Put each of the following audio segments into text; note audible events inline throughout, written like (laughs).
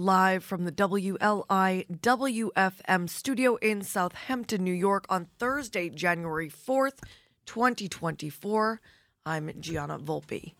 live from the WLI WFM studio in Southampton, New York on Thursday, January 4th, 2024. I'm Gianna Volpe.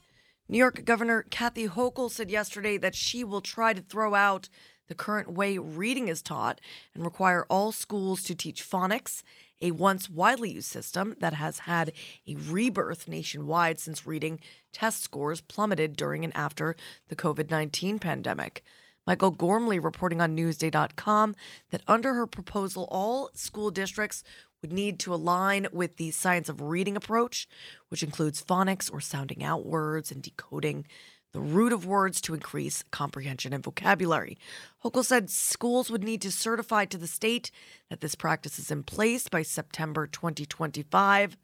New York Governor Kathy Hochul said yesterday that she will try to throw out the current way reading is taught and require all schools to teach phonics, a once widely used system that has had a rebirth nationwide since reading test scores plummeted during and after the COVID 19 pandemic. Michael Gormley reporting on Newsday.com that under her proposal, all school districts would need to align with the science of reading approach, which includes phonics or sounding out words and decoding the root of words to increase comprehension and vocabulary. Hochul said schools would need to certify to the state that this practice is in place by September 2025.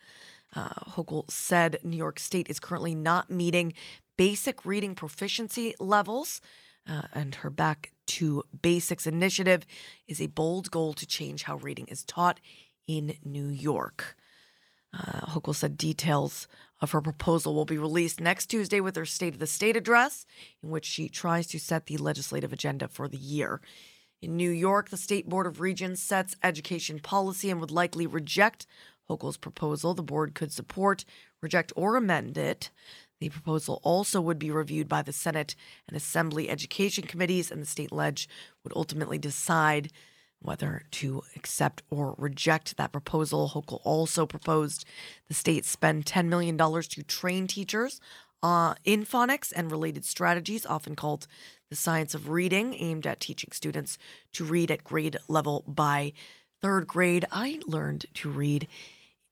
Uh, Hochul said New York State is currently not meeting basic reading proficiency levels. Uh, and her Back to Basics initiative is a bold goal to change how reading is taught in New York. Uh, Hochul said details of her proposal will be released next Tuesday with her State of the State address, in which she tries to set the legislative agenda for the year. In New York, the State Board of Regents sets education policy and would likely reject Hochul's proposal. The board could support, reject, or amend it. The proposal also would be reviewed by the Senate and Assembly Education Committees, and the state ledge would ultimately decide whether to accept or reject that proposal. Hochul also proposed the state spend $10 million to train teachers uh, in phonics and related strategies, often called the science of reading, aimed at teaching students to read at grade level by third grade. I learned to read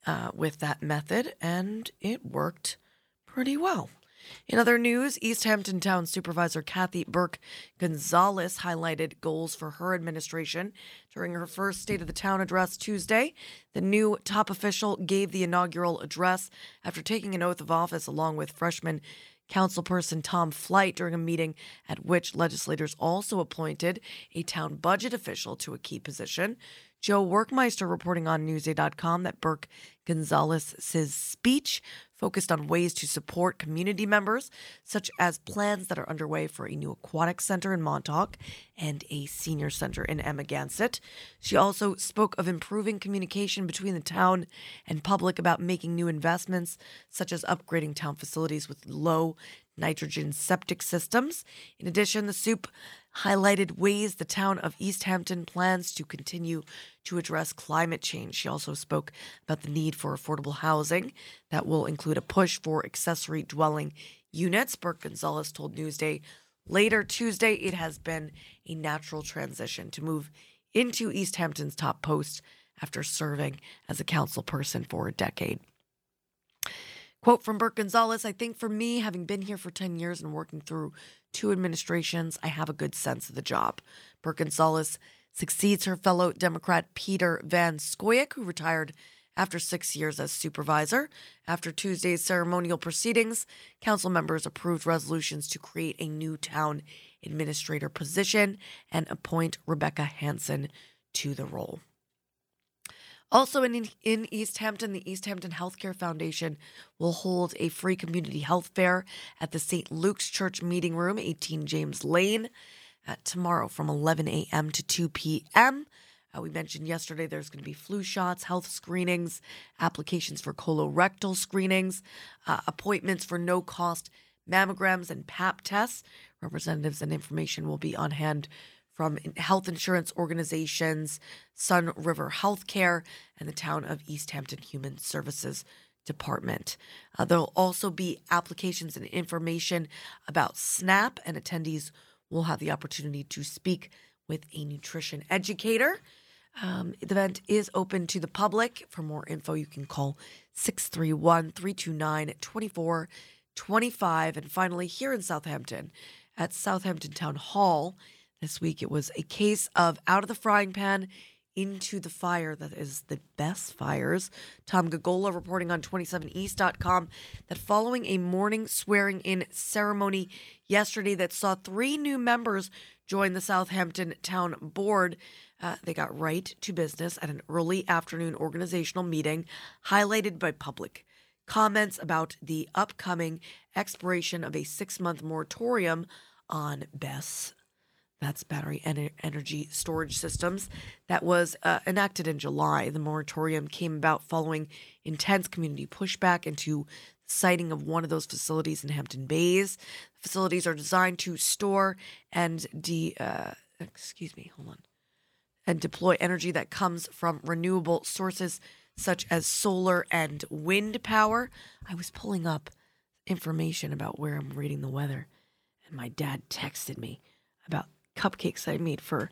uh, with that method, and it worked pretty well. In other news, East Hampton Town Supervisor Kathy Burke Gonzalez highlighted goals for her administration during her first State of the Town address Tuesday. The new top official gave the inaugural address after taking an oath of office along with freshman councilperson Tom Flight during a meeting at which legislators also appointed a town budget official to a key position. Joe Werkmeister reporting on Newsday.com that Burke Gonzalez's speech focused on ways to support community members, such as plans that are underway for a new aquatic center in Montauk and a senior center in Amagansett. She also spoke of improving communication between the town and public about making new investments, such as upgrading town facilities with low nitrogen septic systems. In addition, the soup highlighted ways the town of East Hampton plans to continue to address climate change. She also spoke about the need for affordable housing that will include a push for accessory dwelling units. Burke Gonzalez told Newsday later Tuesday it has been a natural transition to move into East Hampton's top post after serving as a council person for a decade. Quote from Burke Gonzalez I think for me, having been here for 10 years and working through two administrations, I have a good sense of the job. Burke Gonzalez succeeds her fellow Democrat Peter Van Scoyoc, who retired after six years as supervisor. After Tuesday's ceremonial proceedings, council members approved resolutions to create a new town administrator position and appoint Rebecca Hanson to the role. Also in, in East Hampton, the East Hampton Healthcare Foundation will hold a free community health fair at the St. Luke's Church Meeting Room, 18 James Lane, uh, tomorrow from 11 a.m. to 2 p.m. Uh, we mentioned yesterday there's going to be flu shots, health screenings, applications for colorectal screenings, uh, appointments for no cost mammograms and PAP tests. Representatives and information will be on hand from health insurance organizations, Sun River Healthcare, and the town of East Hampton Human Services Department. Uh, there'll also be applications and information about SNAP, and attendees will have the opportunity to speak with a nutrition educator. Um, the event is open to the public. For more info, you can call 631 329 2425. And finally, here in Southampton, at Southampton Town Hall, this week. It was a case of out of the frying pan into the fire that is the BESS fires. Tom Gogola reporting on 27east.com that following a morning swearing in ceremony yesterday that saw three new members join the Southampton Town Board, uh, they got right to business at an early afternoon organizational meeting highlighted by public comments about the upcoming expiration of a six month moratorium on Bess That's battery ener- energy storage systems. That was uh, enacted in July. The moratorium came about following intense community pushback into the siting of one of those facilities in Hampton Bays. Facilities are designed to store and de uh, excuse me, hold on, and deploy energy that comes from renewable sources such as solar and wind power. I was pulling up information about where I'm reading the weather, and my dad texted me about cupcakes I made for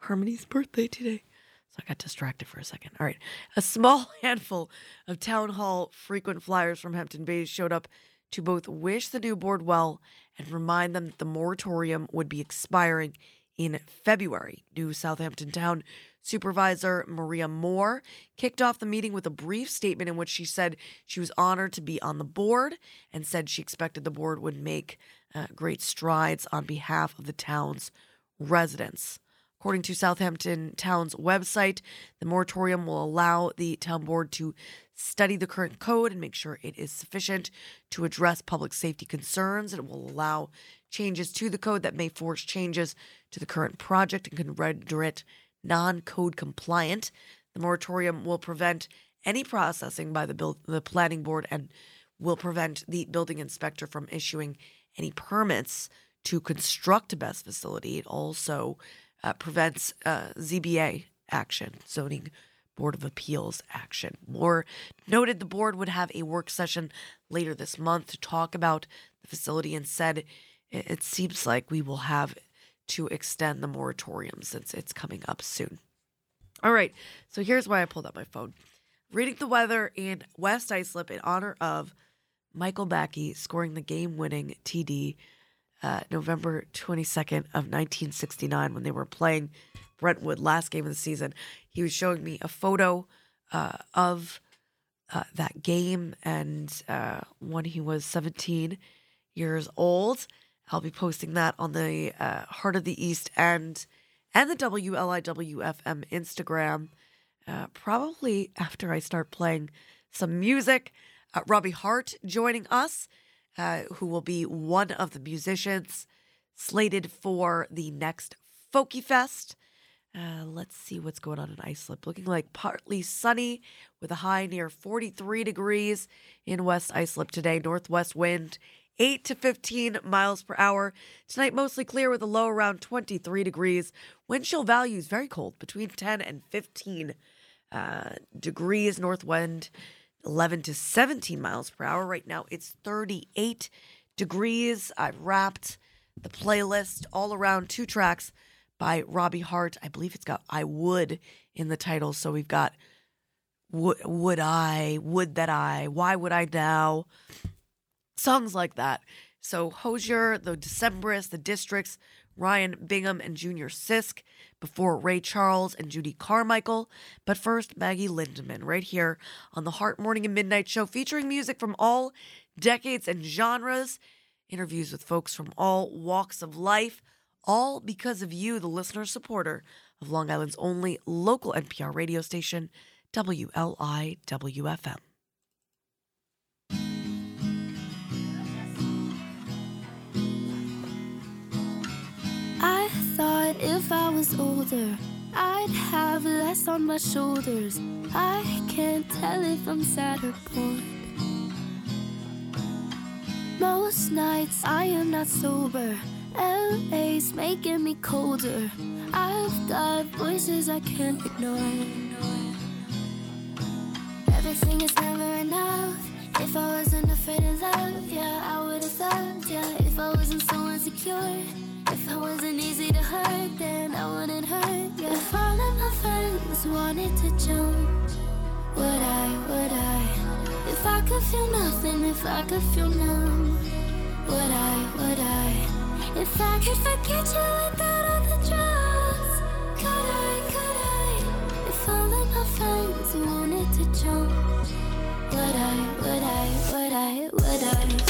Harmony's birthday today. So I got distracted for a second. All right. A small (laughs) handful of town hall frequent flyers from Hampton Bays showed up to both wish the new board well and remind them that the moratorium would be expiring in February. New Southampton Town Supervisor Maria Moore kicked off the meeting with a brief statement in which she said she was honored to be on the board and said she expected the board would make uh, great strides on behalf of the town's residents. According to Southampton Town's website, the moratorium will allow the town board to study the current code and make sure it is sufficient to address public safety concerns. It will allow changes to the code that may force changes to the current project and can render it non code compliant. The moratorium will prevent any processing by the, build, the planning board and will prevent the building inspector from issuing any permits to construct a BESS facility. It also uh, prevents uh, ZBA action, zoning board of appeals action. Moore noted the board would have a work session later this month to talk about the facility and said it, it seems like we will have to extend the moratorium since it's coming up soon. All right, so here's why I pulled up my phone. Reading the weather in West Islip in honor of Michael Backey scoring the game-winning TD uh, November 22nd of 1969 when they were playing Brentwood last game of the season. He was showing me a photo uh, of uh, that game and uh, when he was 17 years old. I'll be posting that on the uh, Heart of the East End and the WLIWFM Instagram. Uh, probably after I start playing some music. Robbie Harte joining us, uh, who will be one of the musicians slated for the next Folkie Fest. Uh, let's see what's going on in Islip. Looking like partly sunny with a high near 43 degrees in West Islip today. Northwest wind 8 to 15 miles per hour. Tonight, mostly clear with a low around 23 degrees. Wind chill values very cold, between 10 and 15 uh, degrees. North wind 11 to 17 miles per hour. Right now, it's 38 degrees. I've wrapped the playlist all around two tracks by Robbie Harte. I believe it's got I Would in the title. So we've got Would, would I, Would That I, Why Would I Now? songs like that. So Hozier, the Decemberists, the Districts, Ryan Bingham and Junior Sisk before Ray Charles and Judy Carmichael. But first, Maggie Lindemann, right here on the Heart Morning and Midnight Show, featuring music from all decades and genres, interviews with folks from all walks of life, all because of you, the listener supporter of Long Island's only local NPR radio station, WLIWFM. Was older, I'd have less on my shoulders. I can't tell if I'm sad or bored. Most nights I am not sober. LA's making me colder. I've got voices I can't ignore. Everything is never enough. If I wasn't afraid of love, yeah, I would've thought, yeah. If I wasn't so insecure. If I wasn't easy to hurt, then I wouldn't hurt. If all of my friends wanted to jump, would I, would I? If I could feel nothing, if I could feel numb, would I, would I? If I could forget you without the drugs, could I, could I? If all of my friends wanted to jump, would I, would I, would I, would I?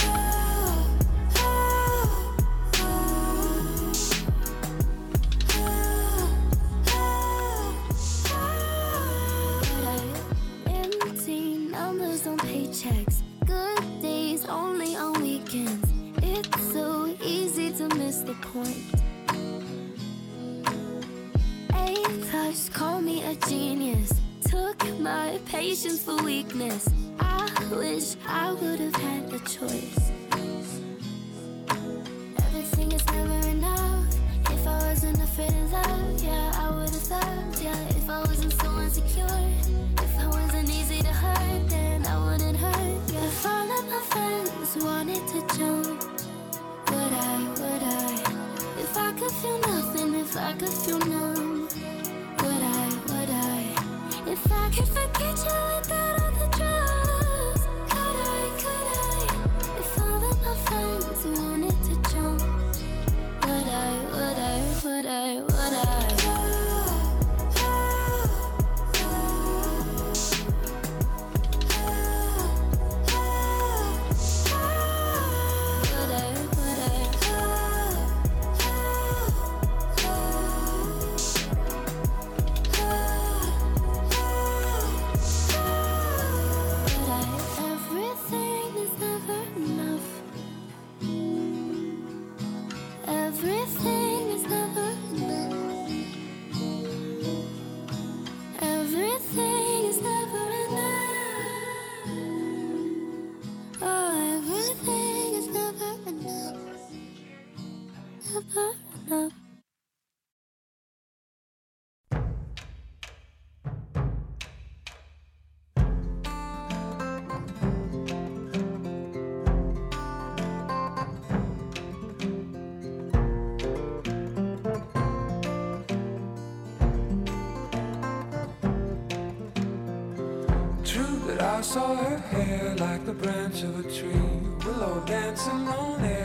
saw her hair like the branch of a tree, willow dancing on it.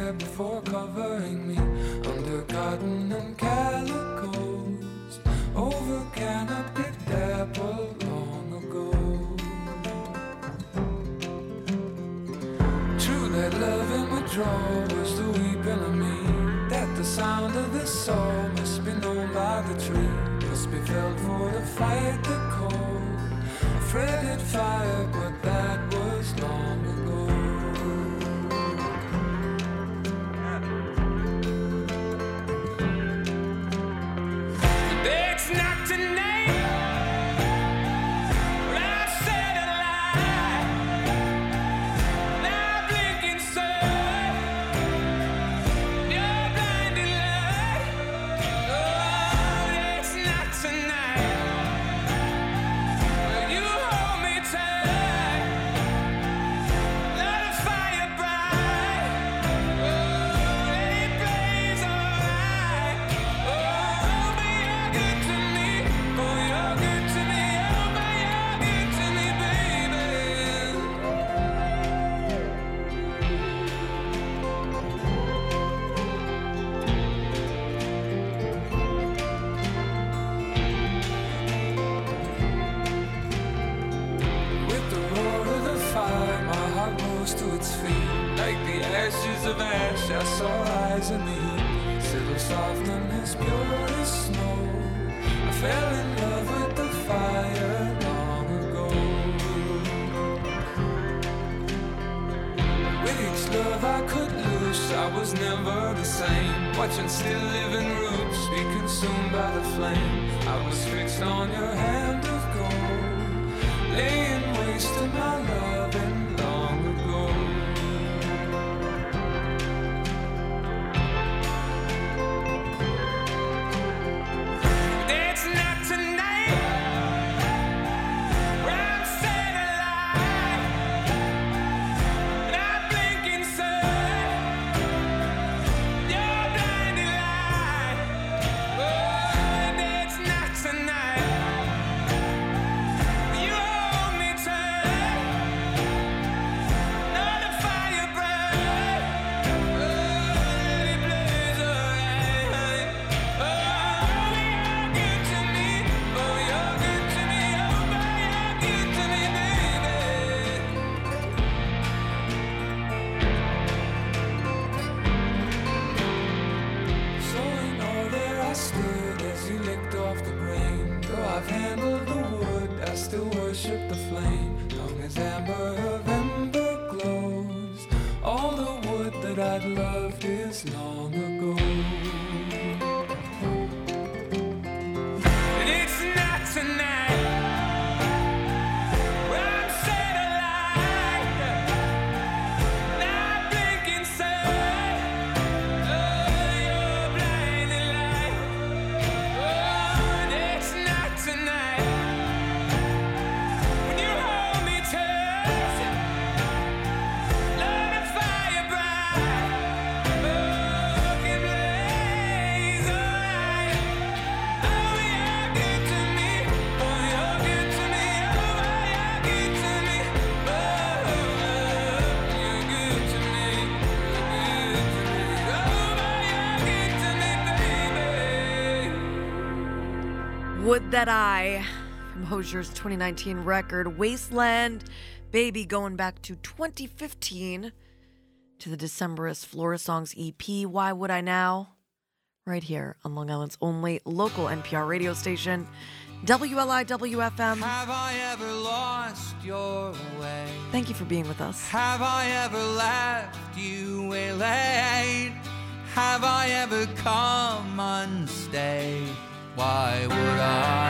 That I from Hozier's 2019 record, Wasteland Baby, going back to 2015 to the Decemberist Flora Songs EP, Why Would I Now? Right here on Long Island's only local NPR radio station, WLIWFM. Have I ever lost your way? Thank you for being with us. Have I ever left you way late? Have I ever come unstayed? Why would I?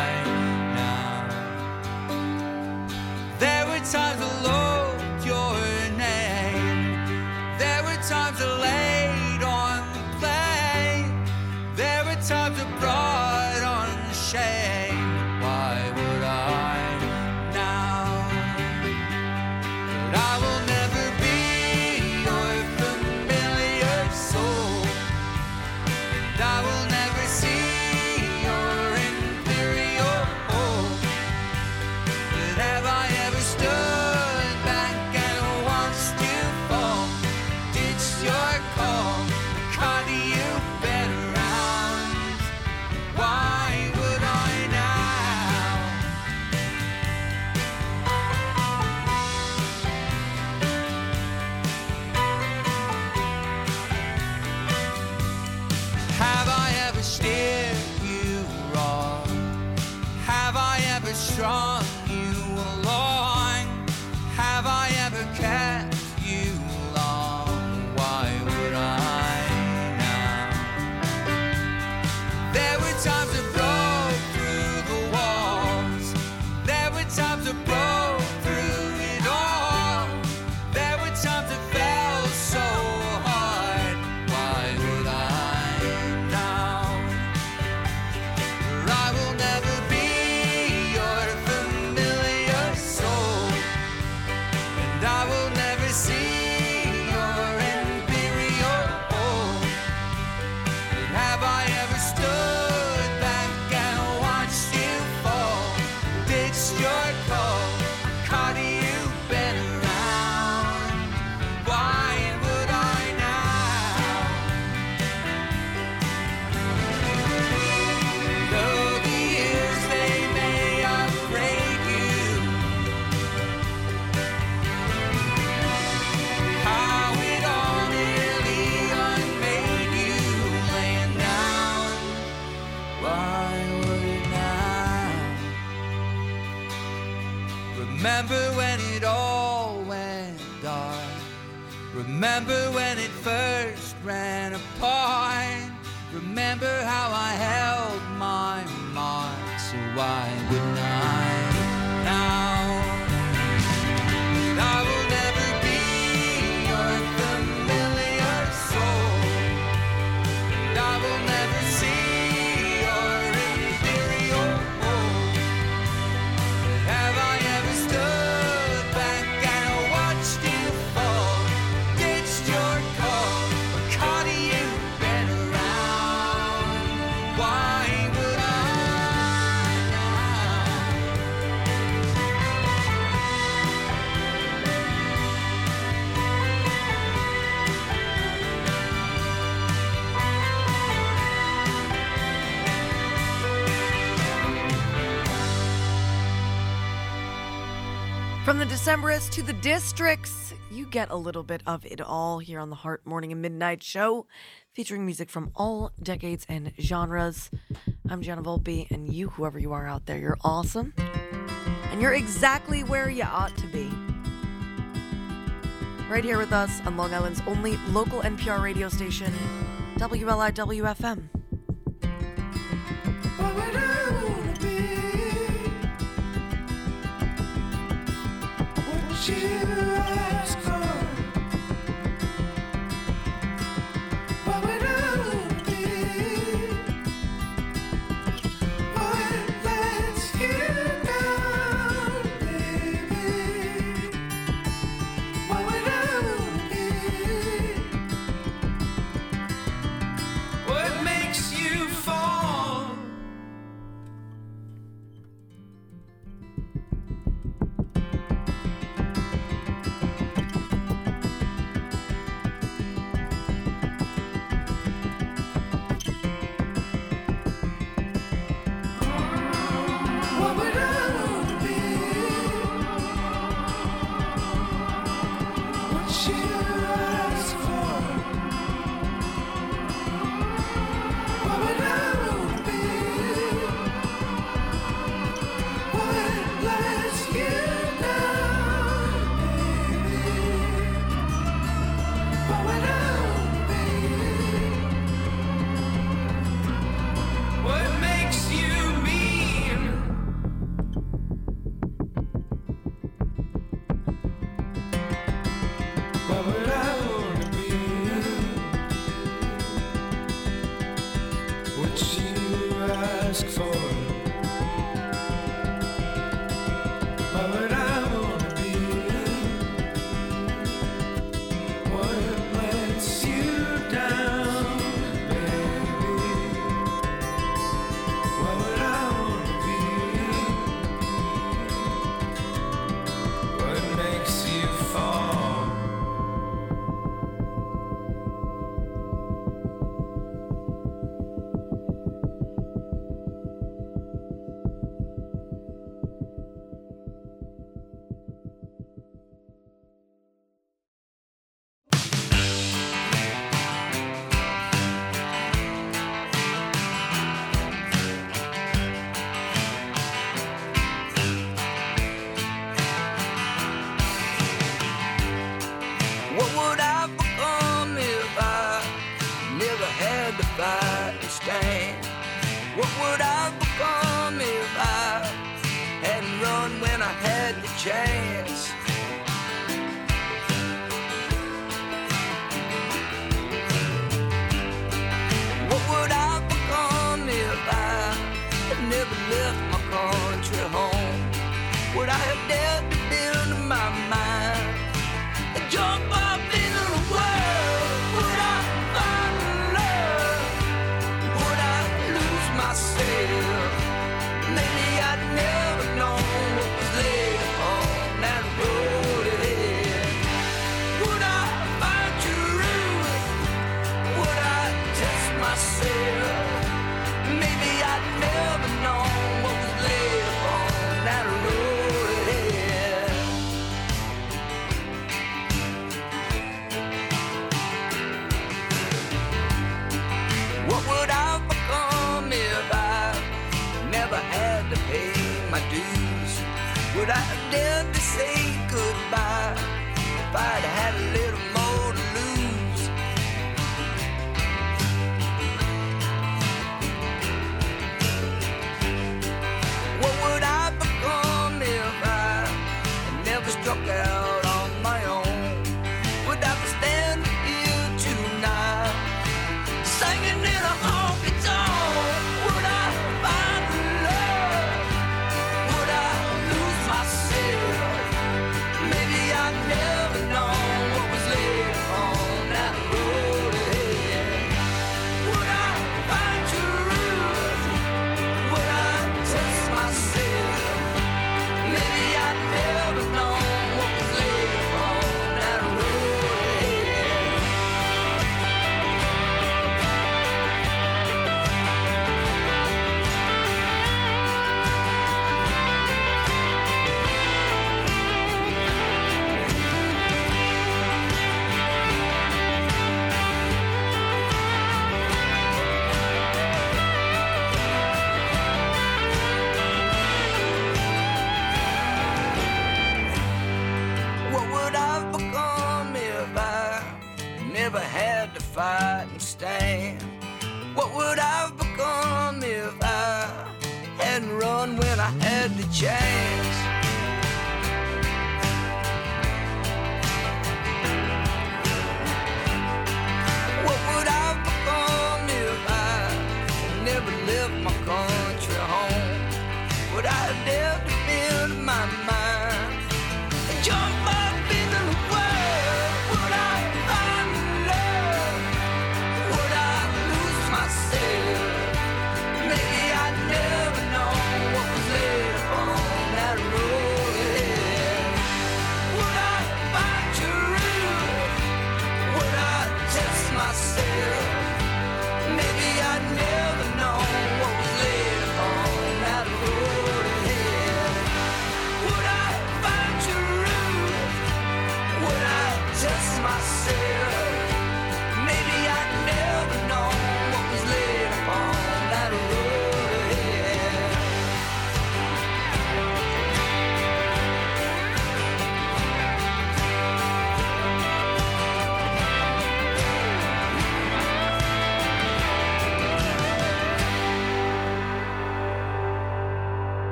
From the Decemberists to the districts, you get a little bit of it all here on the Heart Morning and Midnight Show, featuring music from all decades and genres. I'm Gianna Volpe, and you, whoever you are out there, you're awesome. And you're exactly where you ought to be. Right here with us on Long Island's only local NPR radio station, WLIWFM. you ask for?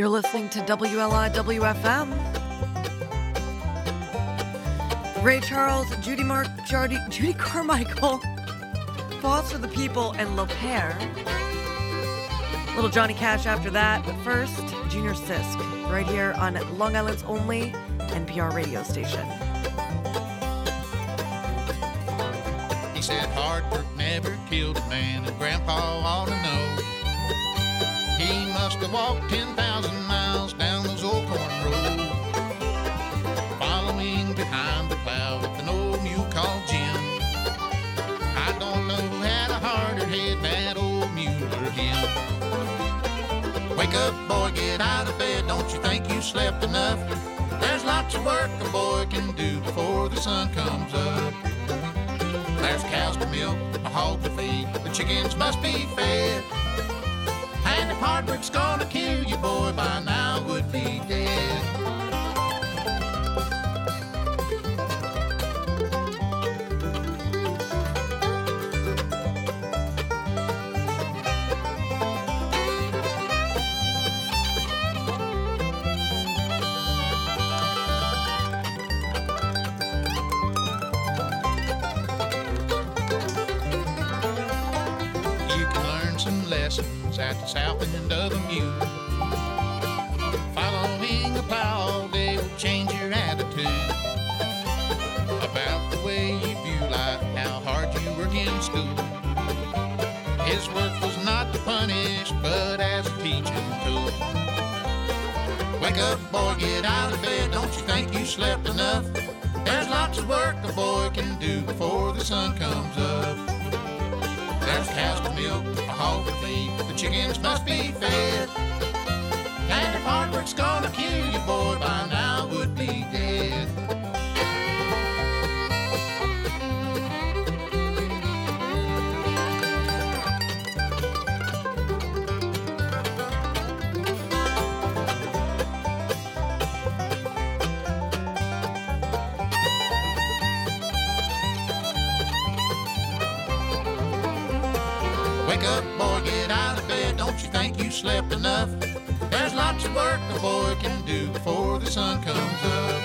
You're listening to WLI WFM. Ray Charles, Judy Mark, Judy, Judy Carmichael, Foster the People, and Lopaire. Little Johnny Cash after that, but first, Junior Sisk, right here on Long Island's only NPR radio station. He said hard work never killed a man, and Grandpa ought to know. He must have walked 10,000 miles down those old corn roads, following behind the plow with an old mule called Jim. I don't know who had a harder head, that old mule or him. Wake up, boy, get out of bed. Don't you think you slept enough? There's lots of work a boy can do before the sun comes up. There's cows to milk, a hog to feed, the chickens must be fed. Hard work's gonna kill you, boy, by now would be dead. South end of the mule. Following a plow all day will change your attitude about the way you view life, how hard you work in school. His work was not to punish, but as a teaching tool. Wake up, boy, get out of bed. Don't you think you slept enough? There's lots of work a boy can do before the sun comes up. There's cows to milk, hog to feed, the chickens must be fed. And if hard work's gonna kill you, boy, by now slept enough? There's lots of work a boy can do before the sun comes up.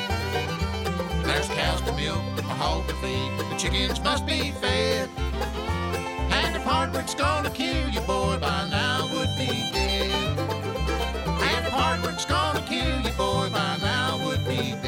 There's cows to milk, a hog to feed, the chickens must be fed. And hard work's gonna kill you, boy, by now would be dead. And hard work's gonna kill you, boy, by now would be dead.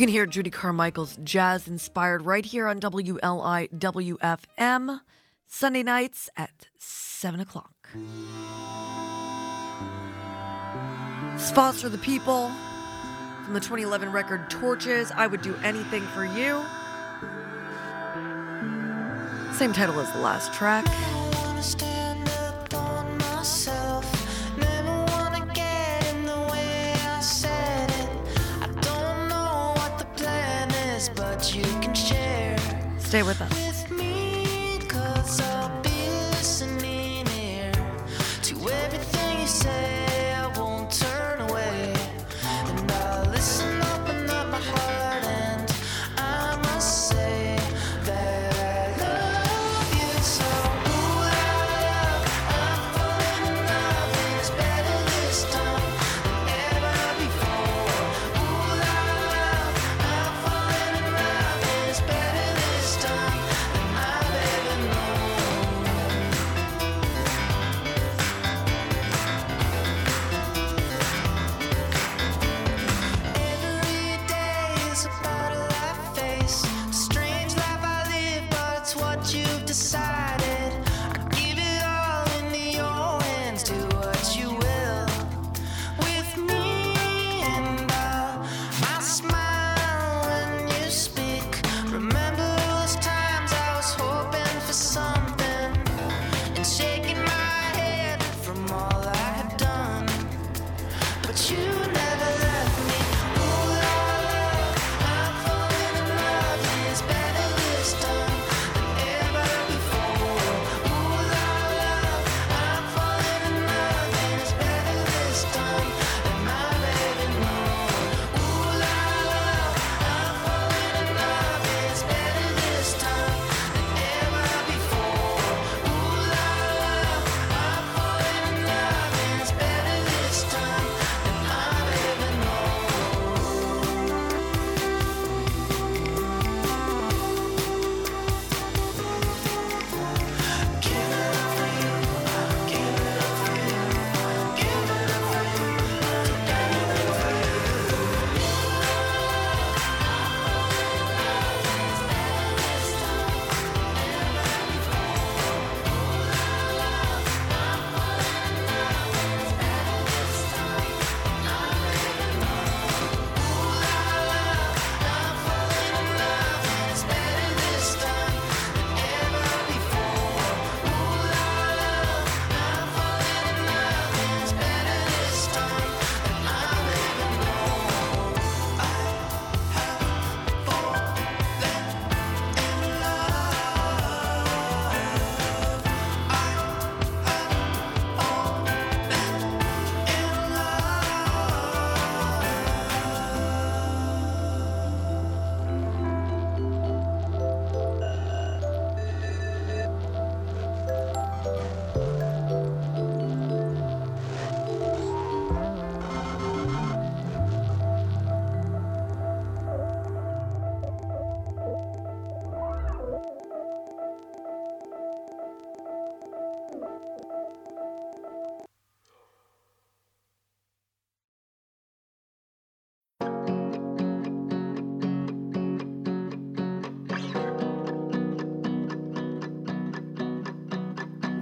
can hear Judy Carmichael's jazz inspired right here on WLIWFM Sunday nights at 7 o'clock. Foster the People from the 2011 record Torches. I would do anything for you. Same title as the last track. Stay with us.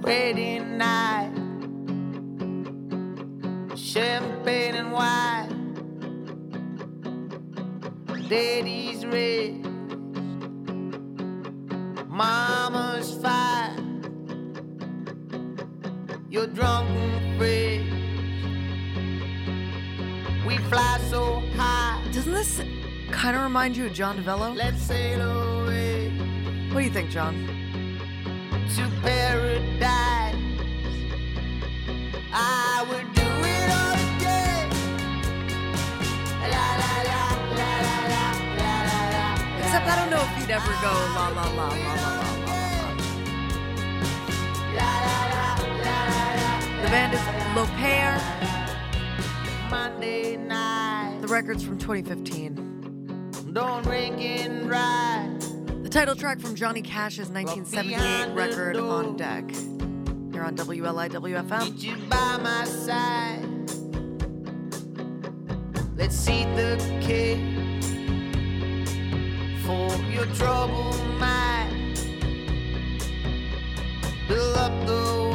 Wedding night, champagne and wine, daddy's red, mama's fine, you're drunken free. We fly so high, Doesn't this kind of remind you of John DeVello? let's sail away. What do you think, John? Know if he'd ever go la la la la la la la la. The band is Père. Monday night, The record's from 2015. don't ring and ride. The title track from Johnny Cash's 1978 record On Deck. Here on WLIWFM. Meet you by my side. Let's see the kid for your troubled mind. Build up the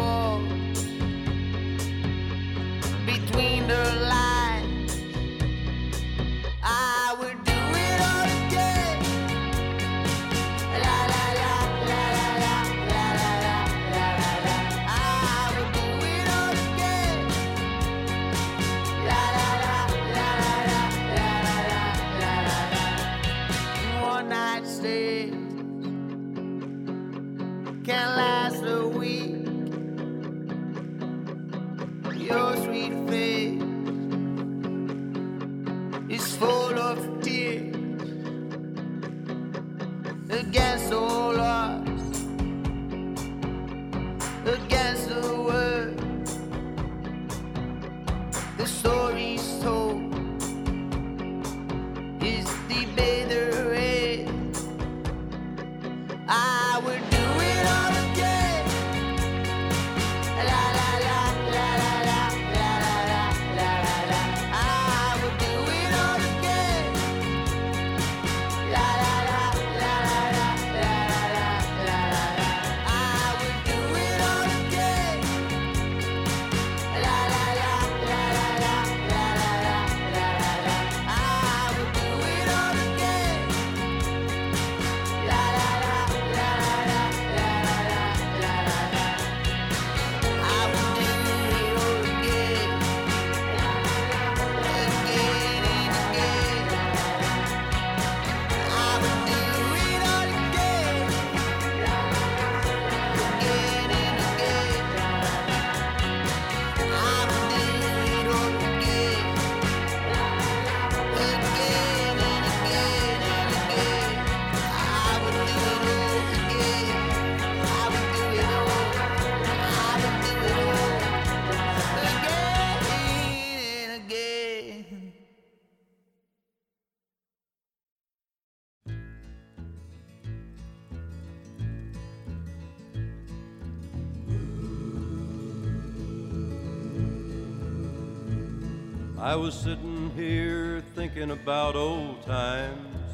I was sitting here thinking about old times,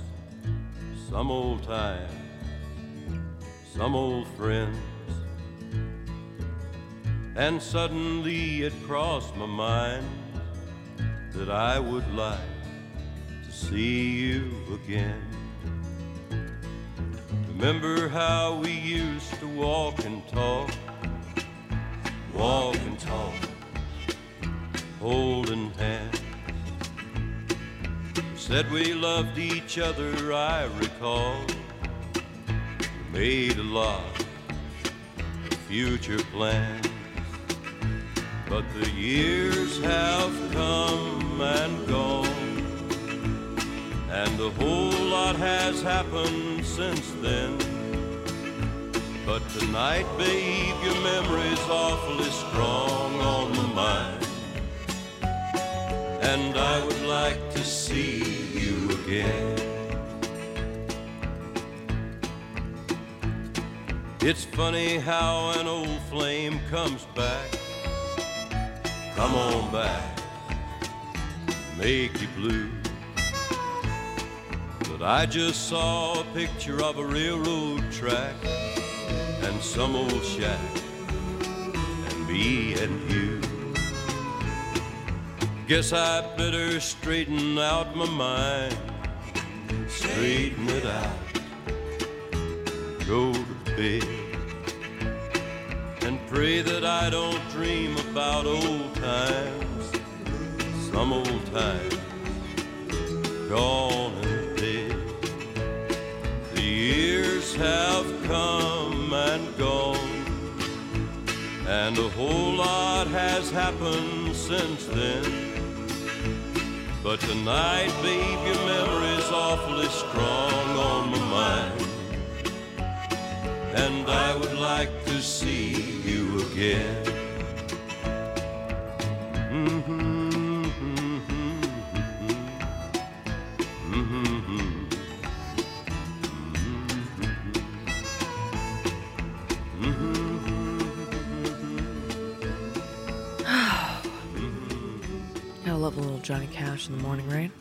some old times, some old friends. And suddenly it crossed my mind that I would like to see you again. Remember how we used to walk and talk, walk and talk holding hands. Said we loved each other, I recall. We made a lot of future plans. But the years have come and gone, and a whole lot has happened since then. But tonight, babe, your memory's awfully strong on my mind and I would like to see you again. It's funny how an old flame comes back. Come on back, make you blue. But I just saw a picture of a railroad track and some old shack and me and you. Guess I better straighten out my mind, straighten it out, go to bed, and pray that I don't dream about old times, some old times gone and dead. The years have come and gone, and a whole lot has happened since then. But tonight, babe, your memory's awfully strong on my mind. And I would like to see you again. Gotta love a little Johnny Cash in the morning, right?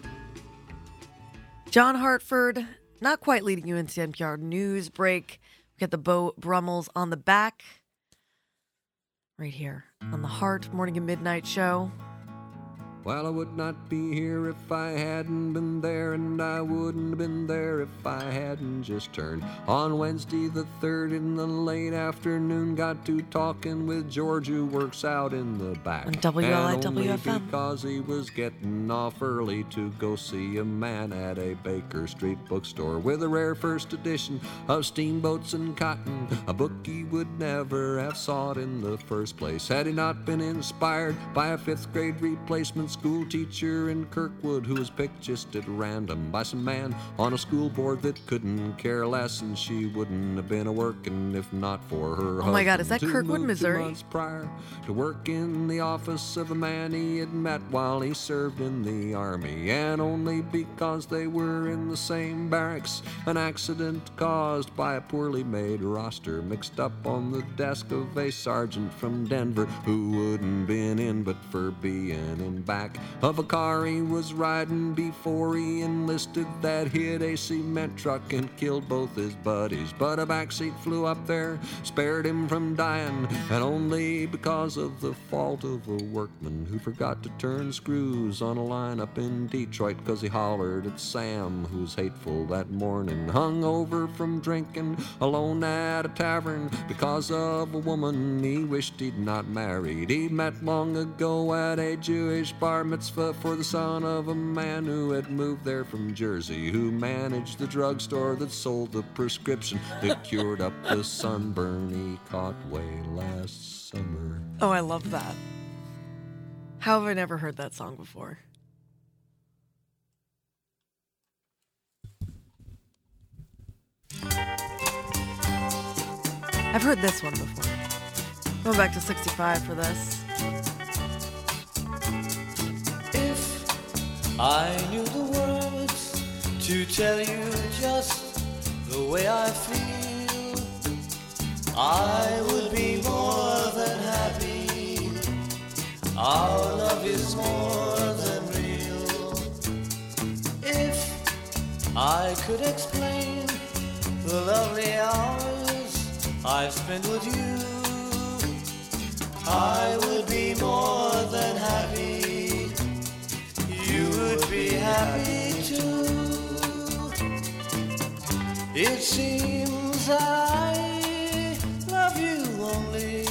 John Hartford, not quite leading you into NPR news break. We got the Beau Brummels on the back, right here on the Heart Morning and Midnight Show. Well, I would not be here if I hadn't been there, and I wouldn't have been there if I hadn't just turned. On Wednesday the 3rd in the late afternoon, got to talking with George, who works out in the back. On And only because he was getting off early to go see a man at a Baker Street bookstore with a rare first edition of Steamboats and Cotton, a book he would never have sought in the first place had he not been inspired by a fifth grade replacement school teacher in Kirkwood who was picked just at random by some man on a school board that couldn't care less, and she wouldn't have been a working if not for her. Oh my God, is that Kirkwood, Missouri? prior to work in the office of a man he had met while he served in the army. And only because they were in the same barracks, an accident caused by a poorly made roster mixed up on the desk of a sergeant from Denver who wouldn't been in but for being in back of a car he was riding before he enlisted that hit a cement truck and killed both his buddies. But a backseat flew up there, spared him from dying, and only because of the fault of a workman who forgot to turn screws on a line up in Detroit because he hollered at Sam, who was hateful that morning, hung over from drinking alone at a tavern because of a woman he wished he'd not married. He met long ago at a Jewish bar mitzvah for the son of a man who had moved there from Jersey, who managed the drugstore that sold the prescription that (laughs) cured up the sunburn he caught way last summer. Oh, I love that. How have I never heard that song before? I've heard this one before. Going back to 65 for this. I knew the words to tell you just the way I feel, I would be more than happy. Our love is more than real. If I could explain the lovely hours I've spent with you, I would be more than happy. You would be happy too. It seems I love you only.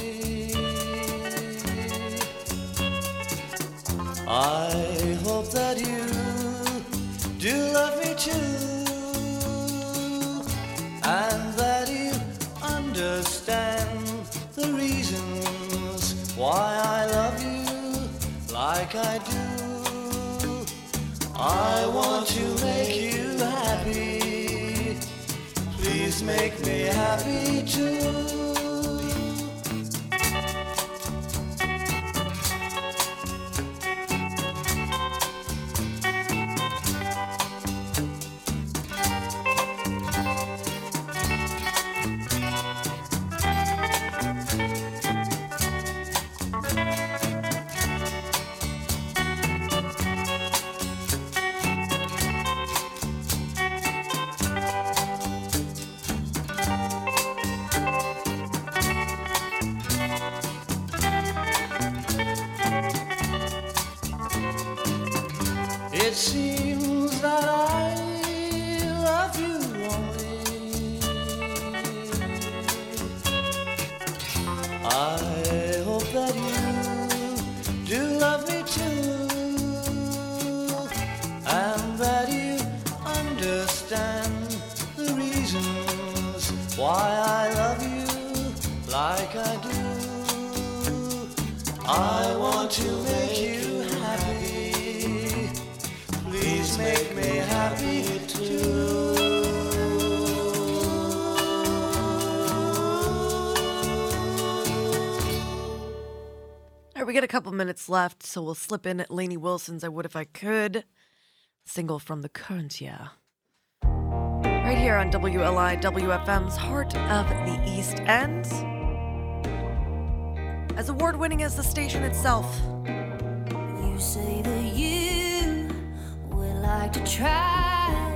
I hope that you do love me too, and that you understand the reasons why I love you like I do. I want to make you happy. Please make me happy too. Left, so we'll slip in Lainey Wilson's I Would If I Could, single from the current year. Right here on WLI WFM's Heart of the East End. As award winning as the station itself, You say that you would like to try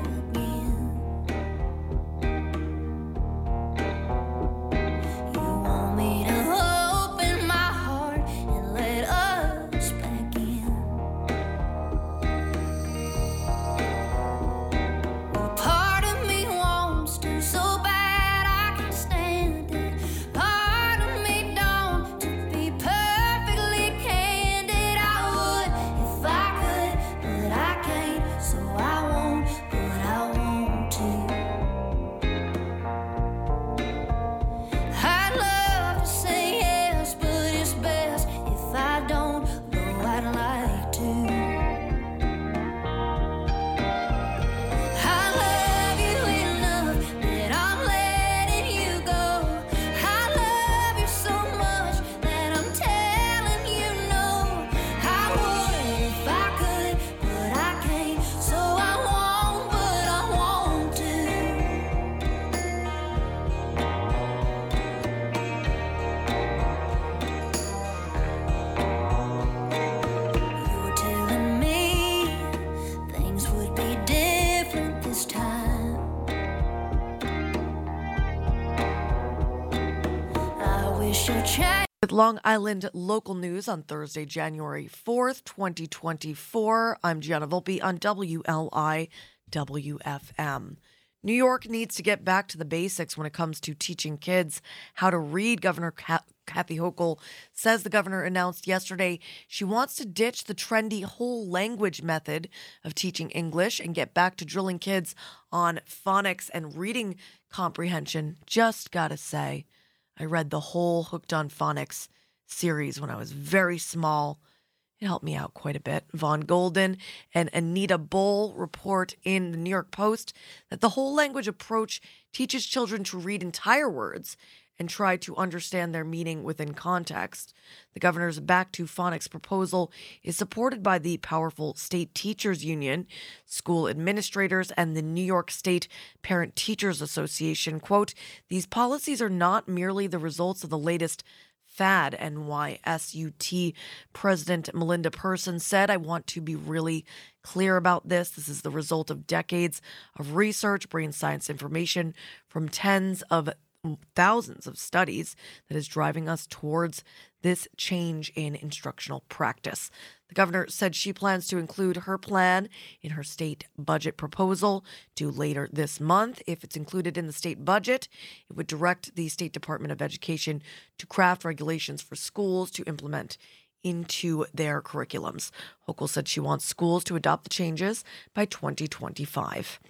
with Long Island local news on Thursday, January 4th, 2024. I'm Gianna Volpe on WLI WFM. New York needs to get back to the basics when it comes to teaching kids how to read. Governor Kathy Hochul says the governor announced yesterday she wants to ditch the trendy whole language method of teaching English and get back to drilling kids on phonics and reading comprehension. Just gotta say, I read the whole Hooked on Phonics series when I was very small. It helped me out quite a bit. Vaughn Golden and Anita Bull report in the New York Post that the whole language approach teaches children to read entire words and try to understand their meaning within context. The governor's Back to Phonics proposal is supported by the powerful State Teachers Union, school administrators, and the New York State Parent Teachers Association. Quote, these policies are not merely the results of the latest fad NYSUT President Melinda Person said, I want to be really clear about this. This is the result of decades of research, brain science information from tens of thousands of studies that is driving us towards this change in instructional practice. The governor said she plans to include her plan in her state budget proposal due later this month. If it's included in the state budget, it would direct the State Department of Education to craft regulations for schools to implement into their curriculums. Hochul said she wants schools to adopt the changes by 2025.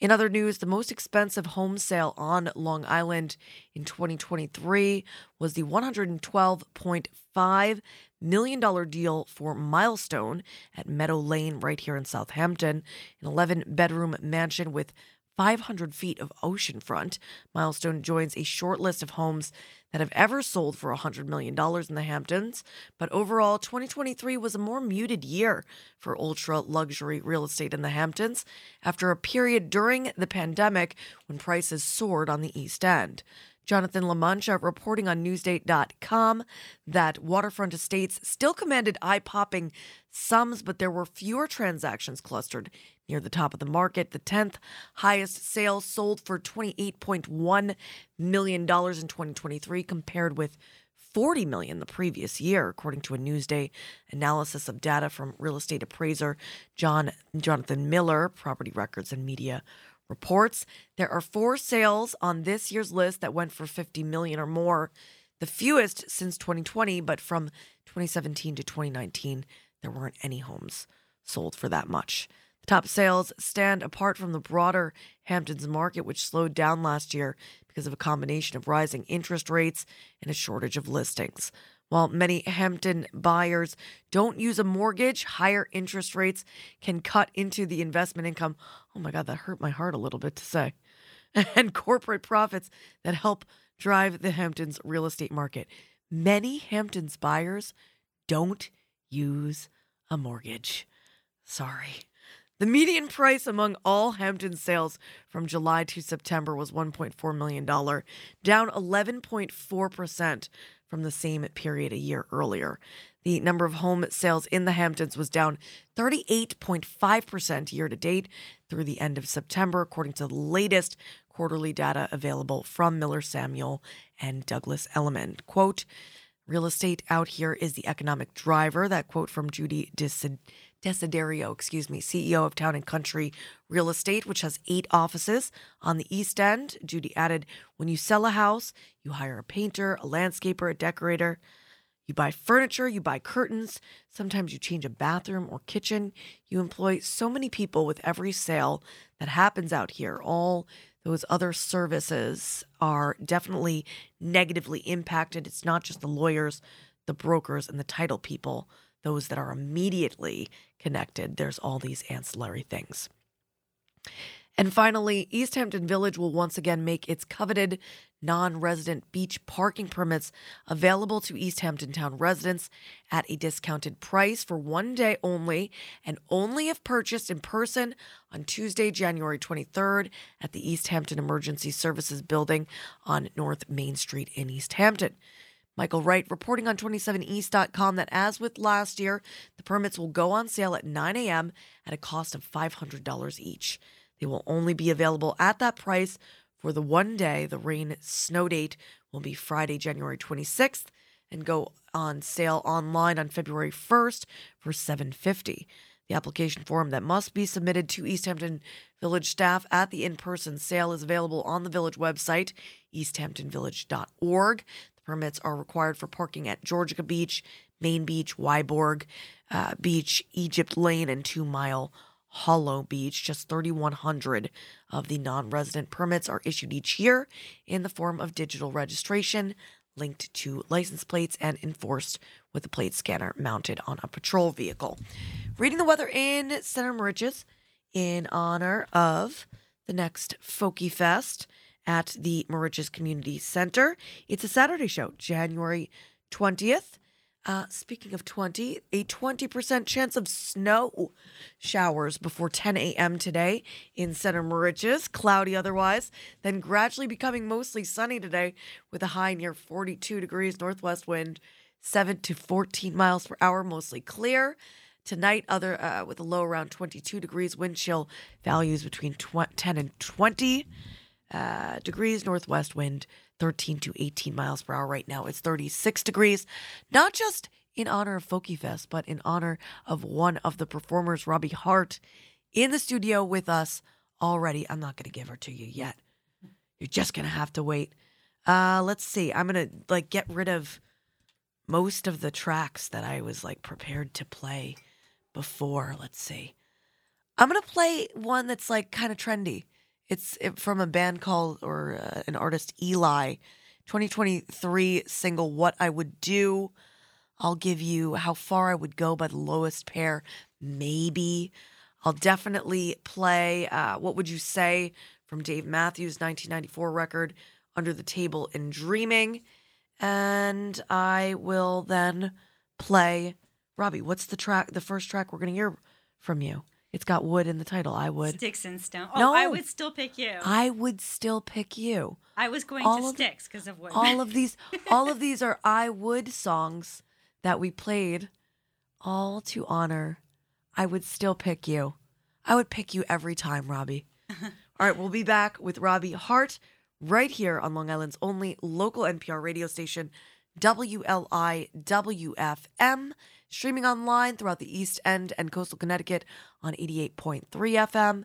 In other news, the most expensive home sale on Long Island in 2023 was the $112.5 million deal for Milestone at Meadow Lane, right here in Southampton, an 11 bedroom mansion with 500 feet of oceanfront. Milestone joins a short list of homes that have ever sold for $100 million in the Hamptons. But overall, 2023 was a more muted year for ultra luxury real estate in the Hamptons after a period during the pandemic when prices soared on the East End. Jonathan LaMantia reporting on Newsday.com that waterfront estates still commanded eye popping sums, but there were fewer transactions clustered near the top of the market. The 10th highest sale sold for $28.1 million in 2023, compared with 40 million the previous year, according to a Newsday analysis of data from real estate appraiser John Jonathan Miller, Property Records and Media reports. There are four sales on this year's list that went for 50 million or more, the fewest since 2020, but from 2017 to 2019, there weren't any homes sold for that much. Top sales stand apart from the broader Hamptons market, which slowed down last year because of a combination of rising interest rates and a shortage of listings. While many Hampton buyers don't use a mortgage, higher interest rates can cut into the investment income. Oh my God, that hurt my heart a little bit to say. (laughs) And corporate profits that help drive the Hamptons real estate market. Many Hamptons buyers don't use a mortgage. Sorry. The median price among all Hampton sales from July to September was $1.4 million, down 11.4% from the same period a year earlier. The number of home sales in the Hamptons was down 38.5% year to date through the end of September, according to the latest quarterly data available from Miller Samuel and Douglas Elliman. Quote, Real estate out here is the economic driver. That quote from Judy Desiderio, Desiderio, excuse me, CEO of Town and Country Real Estate, which has eight offices on the East End. Judy added, when you sell a house, you hire a painter, a landscaper, a decorator. You buy furniture, you buy curtains. Sometimes you change a bathroom or kitchen. You employ so many people with every sale that happens out here. All those other services are definitely negatively impacted. It's not just the lawyers, the brokers, and the title people, those that are immediately connected. There's all these ancillary things. And finally, East Hampton Village will once again make its coveted non resident beach parking permits available to East Hampton Town residents at a discounted price for one day only and only if purchased in person on Tuesday, January 23rd at the East Hampton Emergency Services Building on North Main Street in East Hampton. Michael Wright reporting on 27east.com that as with last year, the permits will go on sale at 9 a.m. at a cost of $500 each. They will only be available at that price for the one day. The rain snow date will be Friday, January 26th and go on sale online on February 1st for 750. The application form that must be submitted to East Hampton Village staff at the in-person sale is available on the village website, easthamptonvillage.org. Permits are required for parking at Georgica Beach, Main Beach, Wiborg uh, Beach, Egypt Lane, and Two Mile Hollow Beach. Just 3,100 of the non resident permits are issued each year in the form of digital registration linked to license plates and enforced with a plate scanner mounted on a patrol vehicle. Reading the weather in Center Moriches in honor of the next Folkie Fest at the Moriches Community Center. It's a Saturday show, January 20th. Uh, speaking of 20, a 20% chance of snow showers before 10 a.m. today in Center Moriches, cloudy otherwise, then gradually becoming mostly sunny today with a high near 42 degrees northwest wind, 7 to 14 miles per hour, mostly clear. Tonight, other uh, with a low around 22 degrees, wind chill values between tw- 10 and 20 uh, degrees northwest wind, 13 to 18 miles per hour right now. It's 36 degrees, not just in honor of Folkie Fest, but in honor of one of the performers, Robbie Harte, in the studio with us already. I'm not going to give her to you yet. You're just going to have to wait. Uh, let's see. I'm going to like get rid of most of the tracks that I was like prepared to play before. Let's see. I'm going to play one that's like kind of trendy. It's from a band called or uh, an artist Eli, 2023 single "What I Would Do." I'll give you "How Far I Would Go" by the Lowest Pair. Maybe I'll definitely play uh, "What Would You Say" from Dave Matthews' 1994 record "Under the Table and Dreaming," and I will then play Robbie. What's the track? The first track we're gonna hear from you. It's got wood in the title. I would. Sticks and stone. Oh, No. I would still pick you. I would still pick you. I was going all to of sticks because of wood. All of these, (laughs) all of these are I would songs that we played, all to honor. I would still pick you. I would pick you every time, Robbie. (laughs) all right, we'll be back with Robbie Harte right here on Long Island's only local NPR radio station, WLIWFM, streaming online throughout the East End and coastal Connecticut on 88.3 FM,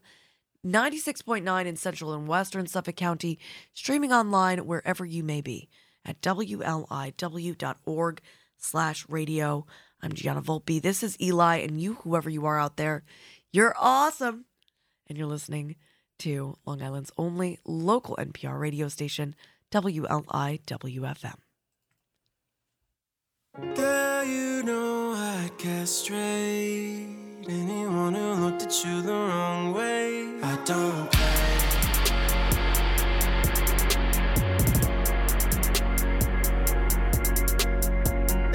96.9 in central and western Suffolk County, streaming online wherever you may be at WLIW.org slash radio. I'm Gianna Volpe. This is Eli, and you, whoever you are out there, you're awesome. And you're listening to Long Island's only local NPR radio station, WLIWFM. Girl, you know I'd castrate anyone who looked at you the wrong way. I don't play.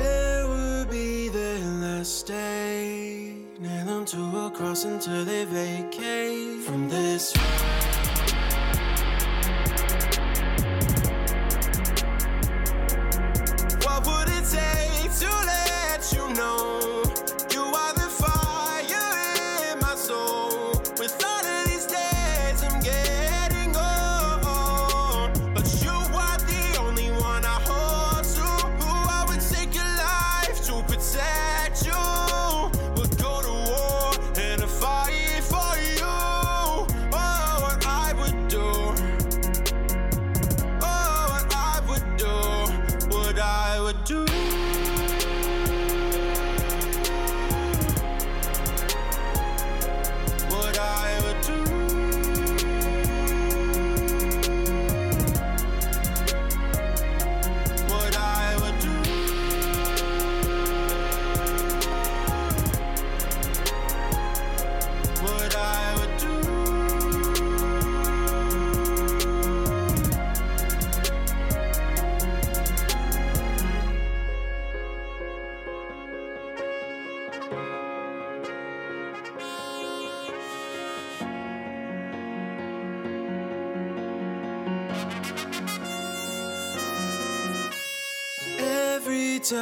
It would be their last day. Nail them to a cross until they vacate from this. What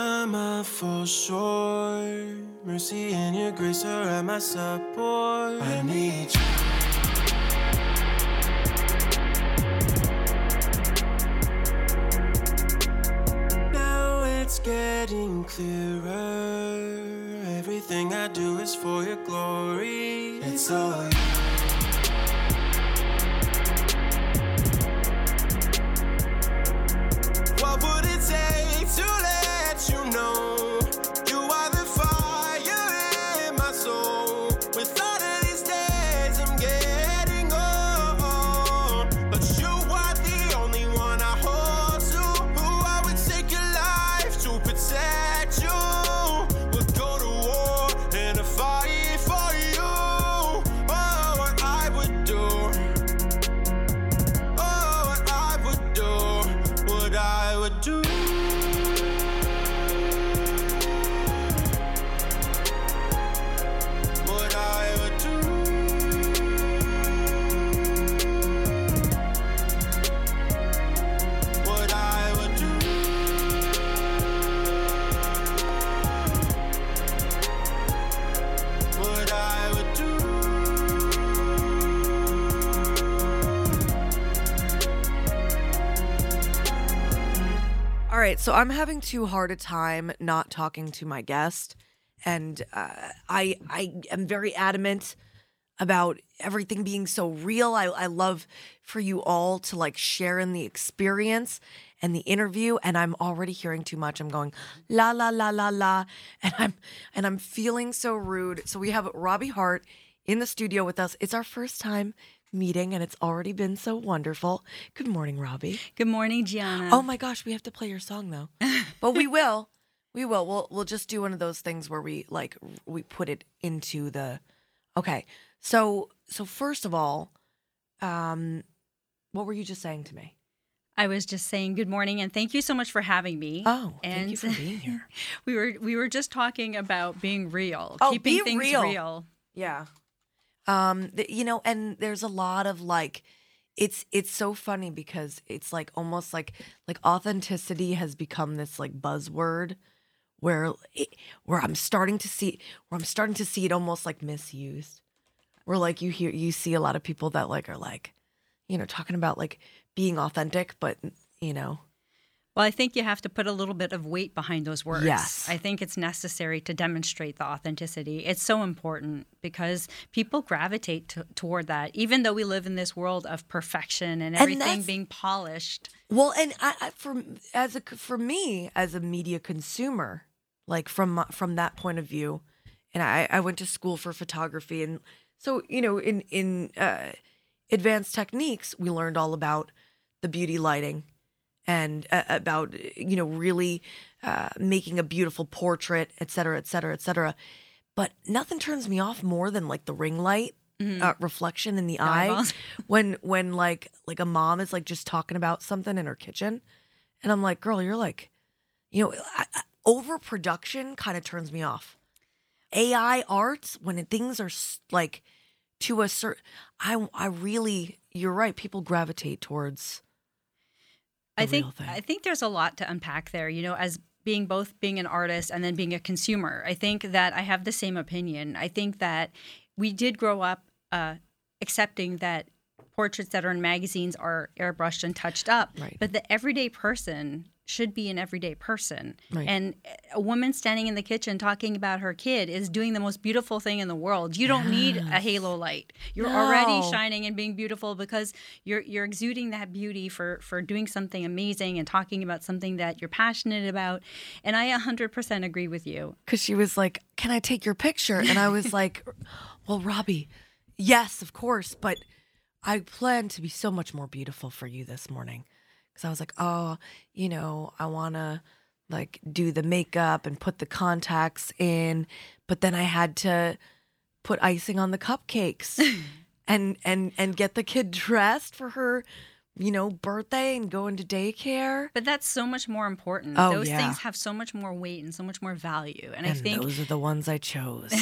time I fall short, mercy and your grace are at my support. I need you. Now it's getting clearer. Everything I do is for your glory. It's all you. What would right, so I'm having too hard a time not talking to my guest, and uh, I I am very adamant about everything being so real. I, I love for you all to like share in the experience and the interview, and I'm already hearing too much. I'm going la la la la la, (laughs) and I'm and I'm feeling so rude. So we have Robbie Harte in the studio with us. It's our first time meeting, and it's already been so wonderful. Good morning, Robbie. Good morning, Gianna. Oh my gosh, we have to play your song though. (laughs) but we will. We will. We'll we'll just do one of those things where we like we put it into the Okay. So so first of all, um what were you just saying to me? I was just saying good morning and thank you so much for having me. Oh, thank you for being here. (laughs) we were we were just talking about being real, Oh, keeping be things real. Yeah. Um you know, and there's a lot of like it's it's so funny because it's like almost like like authenticity has become this like buzzword where it, where I'm starting to see where I'm starting to see it almost like misused. Where like you hear you see a lot of people that like are like, you know, talking about like being authentic, but you know, Well, I think you have to put a little bit of weight behind those words. Yes. I think it's necessary to demonstrate the authenticity. It's so important because people gravitate to, toward that, even though we live in this world of perfection and everything that's- being polished. Well, and I, I for as a for me as a media consumer, like from from that point of view, and I I went to school for photography, and so you know in in uh, advanced techniques we learned all about the beauty lighting and uh, about you know really uh, making a beautiful portrait, et cetera, et cetera, et cetera. But nothing turns me off more than like the ring light uh, reflection in the, eye eyeballs. (laughs) when when like like a mom is like just talking about something in her kitchen, and I'm like, girl, you're like, you know, I, I, overproduction kind of turns me off. AI arts when things are like to a certain, I I really, you're right. People gravitate towards. I think. I think there's a lot to unpack there. You know, as being both being an artist and then being a consumer, I think that I have the same opinion. I think that we did grow up uh, accepting that portraits that are in magazines are airbrushed and touched up, Right. but the everyday person should be an everyday person. Right. And a woman standing in the kitchen talking about her kid is doing the most beautiful thing in the world. You don't need a halo light. You're already shining and being beautiful because you're you're exuding that beauty for for doing something amazing and talking about something that you're passionate about. And I 100% agree with you. because she was like, "Can I take your picture?" And I was (laughs) like, "Well, Robbie, yes, of course, but I plan to be so much more beautiful for you this morning." Because I was like, "Oh, you know, I want to like do the makeup and put the contacts in, but then I had to put icing on the cupcakes (laughs) and and and get the kid dressed for her." You know, birthday and go into daycare. But that's so much more important. Oh, Those yeah. things have so much more weight and so much more value. And, I think those are the ones I chose.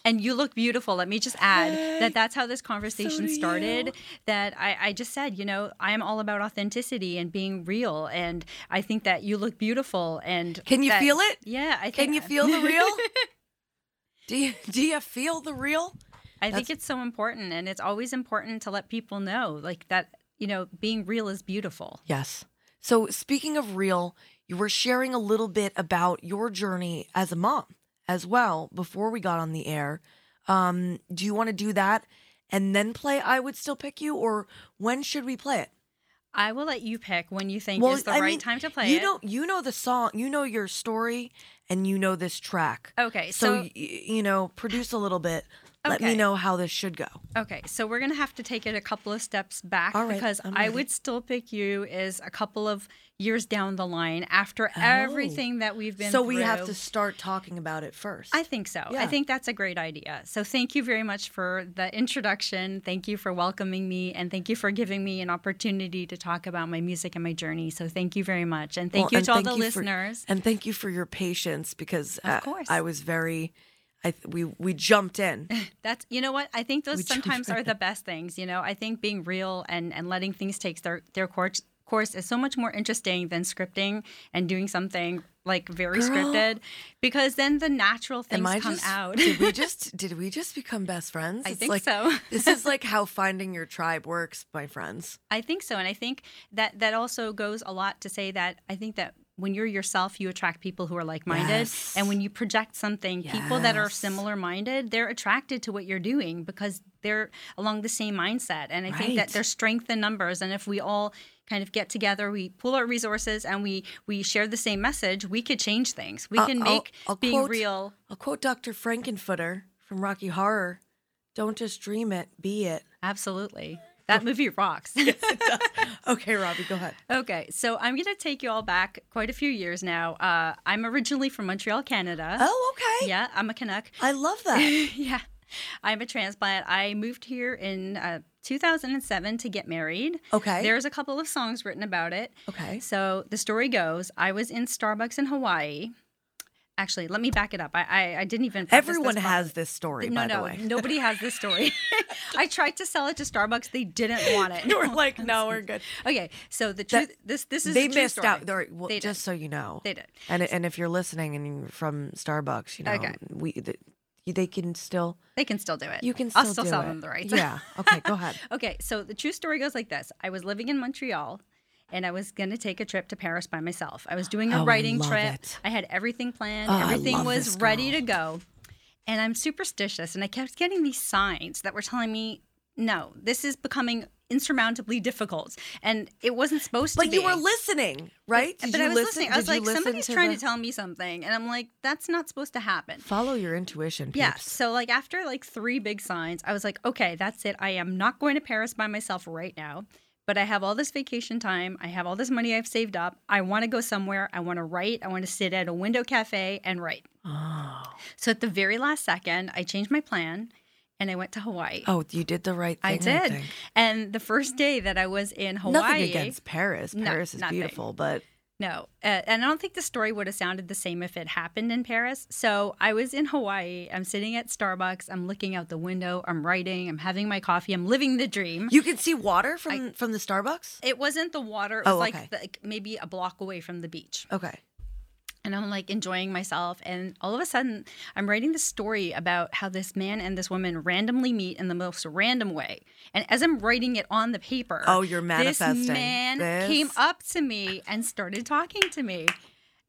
(laughs) and you look beautiful. Let me just add that that's how this conversation do started. you. That I, I just said, you know, I am all about authenticity and being real. And I think that you look beautiful. And Can you that- feel it? Yeah, I think. Can you feel the real? (laughs) do you do you feel the real? I think it's so important, and it's always important to let people know, like that. You know, being real is beautiful. Yes. So speaking of real, you were sharing a little bit about your journey as a mom as well before we got on the air. Um, do you want to do that and then play I would still pick you or when should we play it? I will let you pick when you think is the I right mean, time to play you it. know you know the song, you know your story and you know this track. Okay, So, so- y- you know, produce a little bit. Let me know how this should go. Okay, so we're gonna have to take it a couple of steps back right, because I'm I ready. would still pick you is a couple of years down the line after Oh. everything that we've been So we have to start talking about it first. I think so. Yeah. I think that's a great idea. So thank you very much for the introduction. Thank you for welcoming me and thank you for giving me an opportunity to talk about my music and my journey. So thank you very much. And thank Well, you and to all the you for- listeners. and thank you for your patience because uh, course. I was very, I we we jumped in. (laughs) That's you know what I think those We sometimes are the best things. You know, I think being real and and letting things take their their course course is so much more interesting than scripting and doing something like very Girl. scripted because then the natural things come just? out. did we (laughs) just did we just become best friends? I It's think like, so. (laughs) this is like how finding your tribe works, my friends. I think so, and I think that that also goes a lot to say that I think that when you're yourself, you attract people who are like-minded, Yes. and when you project something, people that are similar-minded, they're attracted to what you're doing because they're along the same mindset. And I think that there's strength in numbers, and if we all kind of get together, we pool our resources, and we we share the same message, we could change things. We Uh, can I'll- make I'll being quote- real. I'll quote Dr. Frank-N-Furter from Rocky Horror: "Don't just dream it, be it." Absolutely, that movie rocks. (laughs) (laughs) Okay, Robbie, go ahead. Okay, so I'm going to take you all back quite a few years now. Uh, I'm originally from Montreal, Canada. Oh, okay. Yeah, I'm a Canuck. I love that. (laughs) yeah, I'm a transplant. I moved here in uh, 2007 to get married. Okay. There's a couple of songs written about it. Okay. So the story goes I was in Starbucks in Hawaii. Actually, let me back it up. I I, I didn't even. Everyone has this story, no, by no, the way. nobody has this story. (laughs) I tried to sell it to Starbucks. They didn't want it. (laughs) We're (laughs) like, no, we're good. Okay, so the That- truth. this this is they missed story. out. They're- Well, They did. just so you know, They did. And and if you're listening and you're from Starbucks, you know, Okay. we the, they can still They can still do it. you can still I'll still do sell it. them the rights. Yeah. Okay. Go ahead. okay, so the true story goes like this: I was living in Montreal, and I was going to take a trip to Paris by myself. I was doing a Oh, I writing love trip. it. I had everything planned. Oh, everything was ready to go. And I'm superstitious and I kept getting these signs that were telling me, "No, this is becoming insurmountably difficult." And it wasn't supposed to But be. you were listening, right? But I was listen- listening. I was like, somebody's to trying the- to tell me something, and I'm like, that's not supposed to happen. Follow your intuition, peeps. Yeah. So like after like three big signs, I was like, okay, that's it. I am not going to Paris by myself right now. But I have all this vacation time. I have all this money I've saved up. I want to go somewhere. I want to write. I want to sit at a window cafe and write. Oh. So at the very last second, I changed my plan and I went to Hawaii. Oh, you did the right thing. I did. think. and the first day that I was in Hawaii, Nothing against Paris. No, Paris is nothing. beautiful, but No, uh, and I don't think the story would have sounded the same if it happened in Paris. So I was in Hawaii. I'm sitting at Starbucks. I'm looking out the window. I'm writing. I'm having my coffee. I'm living the dream. you could see water from from the Starbucks. It wasn't the water. It was Oh, like, okay. the, like maybe a block away from the beach. Okay. And I'm like enjoying myself. And all of a sudden, I'm writing this story about how this man and this woman randomly meet in the most random way. And as I'm writing it on the paper, Oh, you're manifesting This man this? came up to me and started talking to me.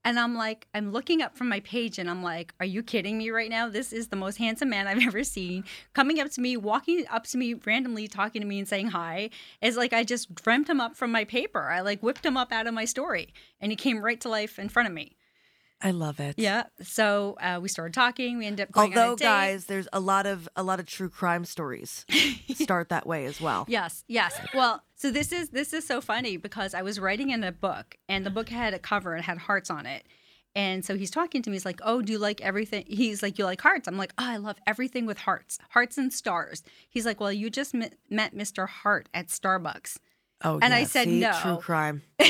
And I'm like, I'm looking up from my page and I'm like, are you kidding me right now? This is the most handsome man I've (laughs) ever seen. Coming up to me, walking up to me randomly, talking to me and saying hi. It's like I just dreamt him up from my paper. I like whipped him up out of my story and he came right to life in front of me. I love it. Yeah. So uh, we started talking. We ended up going on Although, a date. guys, there's a lot of a lot of true crime stories (laughs) start that way as well. Yes, yes. Well, so this is this is so funny because I was writing in a book and the book had a cover and had hearts on it. And so he's talking to me. He's like, "Oh, do you like everything?" He's like, "You like hearts?" I'm like, "Oh, I love everything with hearts, hearts and stars." He's like, "Well, you just met, met Mr. Harte at Starbucks." Oh, And I said see? no. True crime. (laughs)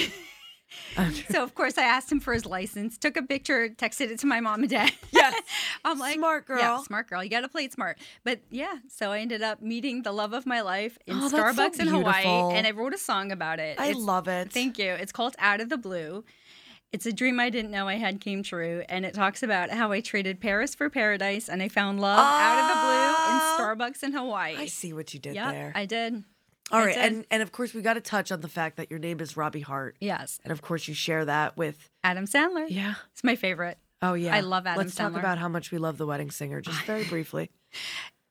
So of course I asked him for his license, took a picture, texted it to my mom and dad. Yes. (laughs) I'm like Smart Yeah, girl. smart girl. You got to play it smart. But yeah, so I ended up meeting the love of my life in Oh, that's so Starbucks in Hawaii, and I wrote a song about it. I It's- love it. Thank you. It's called Out of the Blue. It's a dream I didn't know I had came true, and it talks about how I traded Paris for paradise, and I found love out of the blue in Starbucks in Hawaii. Ah. I see what you did Yep, there. I did. All I and and of course we got to touch on the fact that your name is Robbie Harte, yes, and of course you share that with Adam Sandler. yeah. It's my favorite. Oh yeah, I love Adam Let's talk about how much we love The Wedding Singer, just very (laughs) briefly.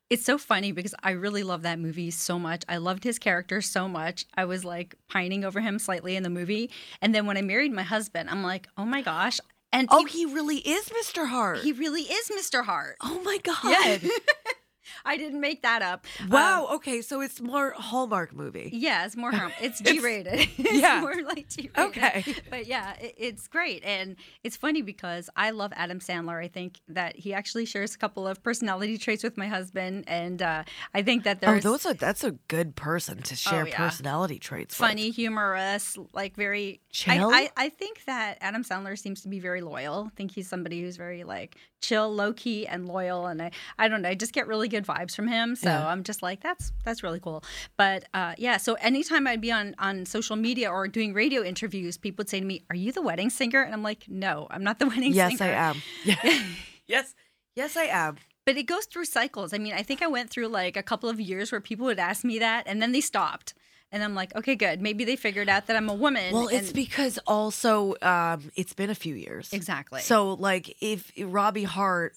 It's so funny because I really love that movie so much. I loved his character so much. I was like pining over him slightly in the movie. And then when I married my husband, I'm like, oh my gosh. And Oh, he really is Mr. Harte. he really is Mr. Harte. oh my god. Yeah. (laughs) (laughs) I didn't make that up. Wow. Um, okay, so it's more Hallmark movie. yeah, it's more. It's (laughs) G rated. (laughs) it's yeah. more like G rated. Okay. But yeah, it, it's great. And it's funny because I love Adam Sandler. I think that he actually shares a couple of personality traits with my husband. And uh, I think that there's. Oh, those are that's a good person to share Oh, yeah. personality traits. with. funny, humorous, like very Chill? I, I, I think that Adam Sandler seems to be very loyal. I think he's somebody who's very like chill, low key, and loyal. And I, I don't know, I just get really good vibes from him. So Yeah. I'm just like, that's that's really cool. But uh, yeah, so anytime I'd be on on social media or doing radio interviews, people would say to me, "Are you the wedding singer?" And I'm like, "No, I'm not the (laughs) wedding Yes, singer." Yes, I am. Yeah. (laughs) (laughs) yes, yes, I am. But it goes through cycles. I mean, I think I went through like a couple of years where people would ask me that, and then they stopped. And I'm like, okay, good. Maybe they figured out that I'm a woman. Well, it's and- because also um, it's been a few years. exactly. So like if Robbie Hart,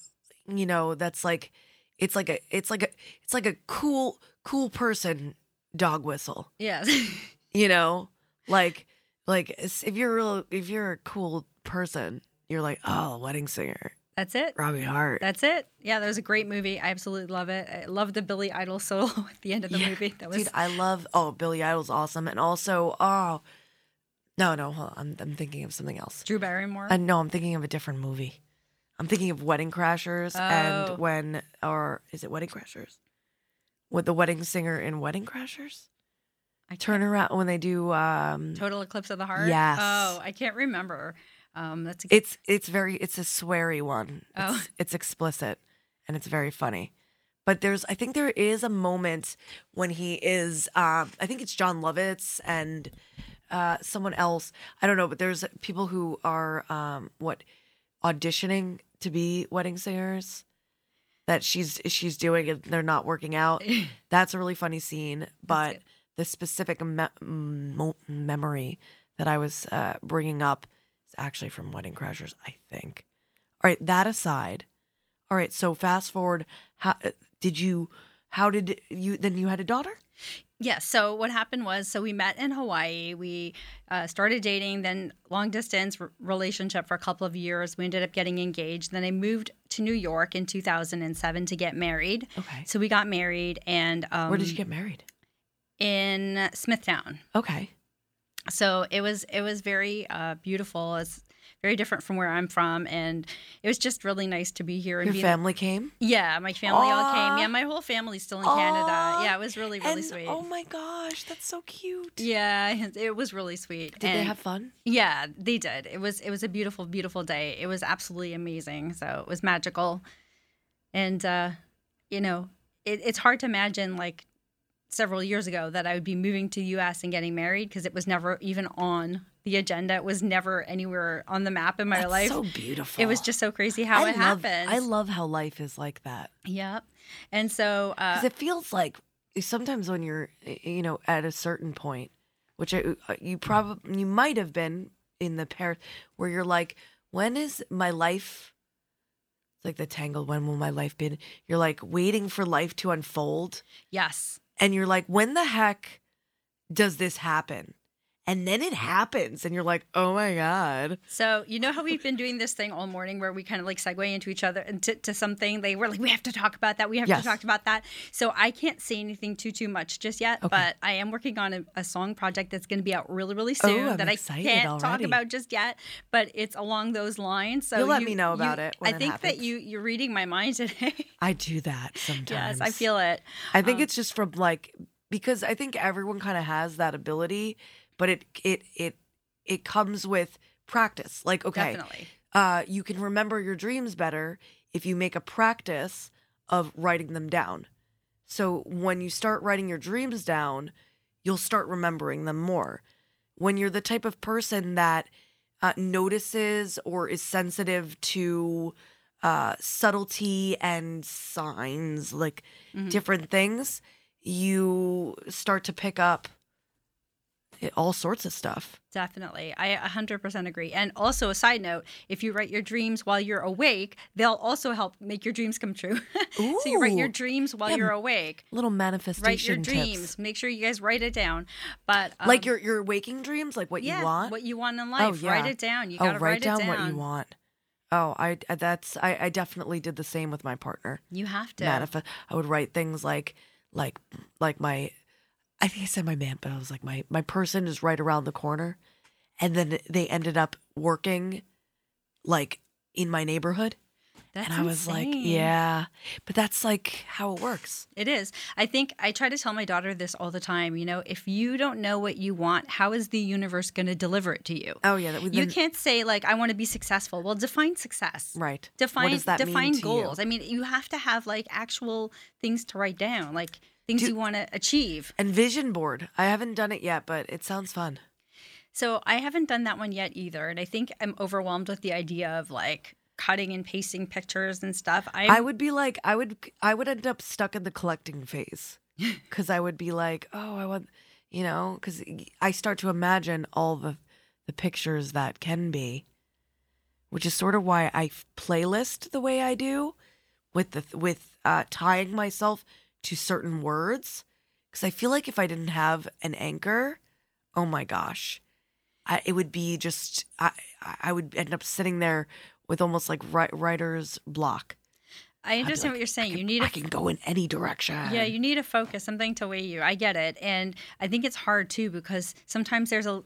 you know, that's like it's like a it's like a it's like a cool cool person dog whistle. yes, (laughs) You know? Like like if you're real if you're a cool person, you're like, "Oh, wedding singer, that's it. Robbie Hart." That's it. Yeah, that was a great movie. I absolutely love it. I love the Billy Idol solo (laughs) at the end of the Yeah. movie. That was Dude, I love oh, Billy Idol's awesome and also oh No, no, hold on. I'm I'm thinking of something else. Drew Barrymore. Uh, no, I'm thinking of a different movie. I'm thinking of Wedding Crashers Oh. and when, or is it Wedding Crashers? With the wedding singer in Wedding Crashers? I Turn around when they do. um Total Eclipse of the Heart. Yes. Oh, I can't remember. Um, that's a, It's it's very it's a sweary one. It's, Oh. it's explicit and it's very funny. But there's I think there is a moment when he is um I think it's Jon Lovitz and uh someone else. I don't know, but there's people who are um what auditioning to be wedding singers that she's she's doing and they're not working out. (laughs) That's a really funny scene, but the specific me- mo- memory that I was uh, bringing up is actually from Wedding Crashers, I think. All right, that aside. All right, so fast forward. How uh, did you? How did you? Then you had a daughter. Yeah. So what happened was, so we met in Hawaii. We uh, started dating, then long distance r- relationship for a couple of years. We ended up getting engaged. Then I moved to New York in 2007 to get married. Okay. So we got married, and um, Where did you get married? In Smithtown. Okay. So it was it was very uh, beautiful. It's very different from where I'm from, and it was just really nice to be here. And Your family came. Yeah, my family all came. Yeah, my whole family's still in Canada. Yeah, it was really really And- sweet. Oh my gosh, that's so cute. Yeah, it was really sweet. Did they have fun? Yeah, they did. It was it was a beautiful, beautiful day. It was absolutely amazing. So it was magical, and uh, you know, it, it's hard to imagine like several years ago that I would be moving to the U.S. and getting married because it was never even on the agenda. Was never anywhere on the map in my That's life. so beautiful. It was just so crazy how I it love, happened. I love how life is like that. Yep. And so uh, it feels like sometimes when you're, you know, at a certain point, which I, uh, you probably you might have been in the pair where you're like, when is my life? It's like the tangle. When will my life be? You're like waiting for life to unfold, yes. and you're like, when the heck does this happen? And then it happens, and you're like, oh my god. So you know how we've been doing this thing all morning where we kind of like segue into each other and to, to something. They were like, we have to talk about that. We have Yes. to talk about that. So I can't say anything too too much just yet, Okay. but I am working on a, a song project that's going to be out really really soon Oh, that I can't talk about just yet. But it's along those lines. So You'll let you- me know you- about it when I it think that you you're reading my mind (laughs) today. I do that sometimes. yes, I feel it. I think Um, it's just from like because I think everyone kind of has that ability, but it it it it comes with practice. Like okay, Definitely. uh, you can remember your dreams better if you make a practice of writing them down. So when you start writing your dreams down, you'll start remembering them more. When you're the type of person that uh, notices or is sensitive to uh, subtlety and signs, like Mhm. different things, you start to pick up all sorts of stuff. Definitely. I 100% agree. And also, a side note if you write your dreams while you're awake, they'll also help make your dreams come true. (laughs) so you write your dreams while Yeah, you're awake. Little manifestation Write your tips. dreams. Make sure you guys write it down. But um, like your your waking dreams, like what yeah, you want. what you want in life. Write it down. You oh, got to write write, down it down. what you want. Oh, I I- that's I, I definitely did the same with my partner. You have to. Manifest. I would write things like like like my. I think I said my man, but I was like my my person is right around the corner, and then they ended up working, like in my neighborhood, That's and I was like, yeah, but that's like how it works. It is. I think I try to tell my daughter this all the time. You know, if you don't know what you want, how is the universe going to deliver it to you? Oh yeah, that we You can't say like I want to be successful. Well, define success. Right. Define what does that define mean to you? goals. I mean, you have to have like actual things to write down, like things Do- you want to achieve. And vision board. I haven't done it yet, but it sounds fun. So I haven't done that one yet either, and I think I'm overwhelmed with the idea of like cutting and pasting pictures and stuff. I'm, I would be like, I would, I would end up stuck in the collecting phase (laughs) because I would be like, oh, I want, you know, because I start to imagine all the the pictures that can be, which is sort of why I playlist the way I do, with the with uh, tying myself to certain words, because I feel like if I didn't have an anchor, oh my gosh, I, it would be just I I would end up sitting there with almost like wri- writer's block. I understand like, what you're saying. I you need I a can go in any direction. Yeah, you need a focus, something to weigh you. I get it. And I think it's hard too because sometimes there's a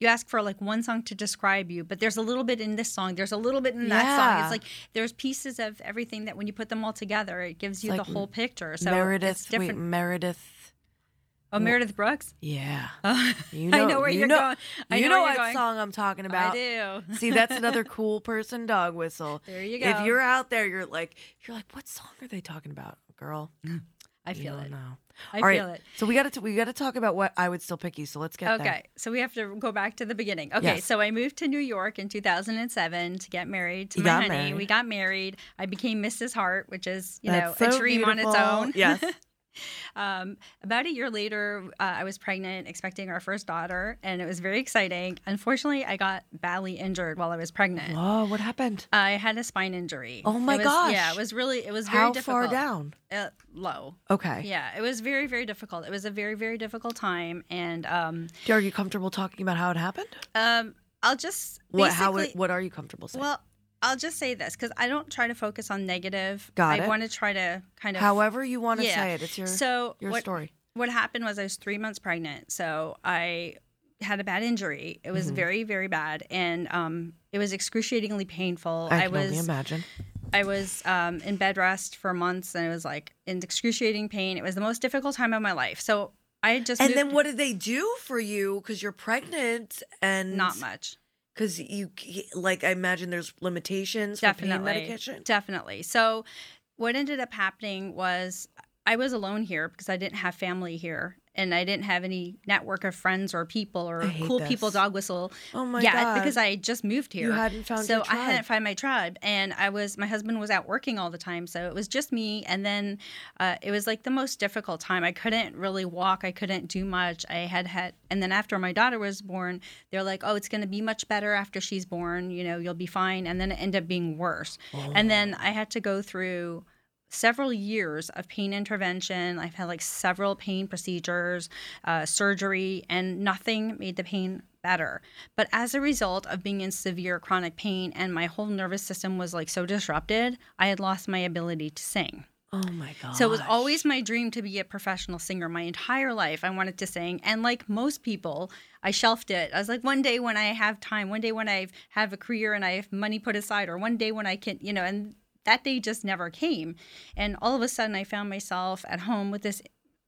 you ask for like one song to describe you, but there's a little bit in this song, there's a little bit in that song. It's like there's pieces of everything that when you put them all together, it gives you like the whole picture. So Meredith. different. Wait, Meredith. oh, Meredith Brooks? Yeah. (laughs) Oh, You I know, know where you you're know, going. I you know know, what going. song I'm talking about. I do. See, that's (laughs) another cool person dog whistle. There you go. If you're out there, you're like, you're like, what song are they talking about, girl? (laughs) I feel don't it. know. I All right, feel it. So we got to we got to talk about what I would still pick you. So let's get Okay, there. so we have to go back to the beginning. Okay, Yes. so I moved to New York in 2007 to get married to You my honey. married. We got married. I became Mrs. Harte, which is you That's know so a dream on its own. Yes. (laughs) Um, about a year later, uh, I was pregnant, expecting our first daughter, and it was very exciting. Unfortunately, I got badly injured while I was pregnant. Oh, what happened? I had a spine injury. Oh my was- gosh. Yeah, it was really, it was very How difficult. far down? Uh, low. Okay. Yeah, it was very, very difficult. It was a very, very difficult time, and um, Are you comfortable talking about how it happened? um, I'll just What? How? what are you comfortable saying? Well, I'll just say this because I don't try to focus on negative. Got I it. want to try to kind of. However you want to Yeah. say it. It's your so your what, story. What happened was I was three months pregnant, so I had a bad injury. It was Mhm. very, very bad, and um, it was excruciatingly painful. I can was only imagine. I was um, in bed rest for months, and it was like in excruciating pain. It was the most difficult time of my life. So I had just And moved- then what did they do for you? Because you're pregnant and Not much. Because you like, I imagine there's limitations definitely. medication. definitely. So what ended up happening was i was alone here because i didn't have family here and i didn't have any network of friends or people or cool people dog whistle. Oh my yeah God. because i just moved here. You hadn't found so i hadn't found my tribe and i was my husband was out working all the time so it was just me and then uh, it was like the most difficult time. I couldn't really walk. I couldn't do much. I had had and then after my daughter was born they're like oh it's going to be much better after she's born. You know you'll be fine. And then it ended up being worse. And then i had to go through several years of pain intervention. I've had like several pain procedures, uh, surgery, and nothing made the pain better. But as a result of being in severe chronic pain and my whole nervous system was like so disrupted, I had lost my ability to sing. Oh my god. So it was always my dream to be a professional singer my entire life. I wanted to sing. And like most people, I shelved it. I was like, one day when I have time, one day when I have a career and I have money put aside, or one day when I can, you know, and that day just never came. And all of a sudden, I found myself at home with this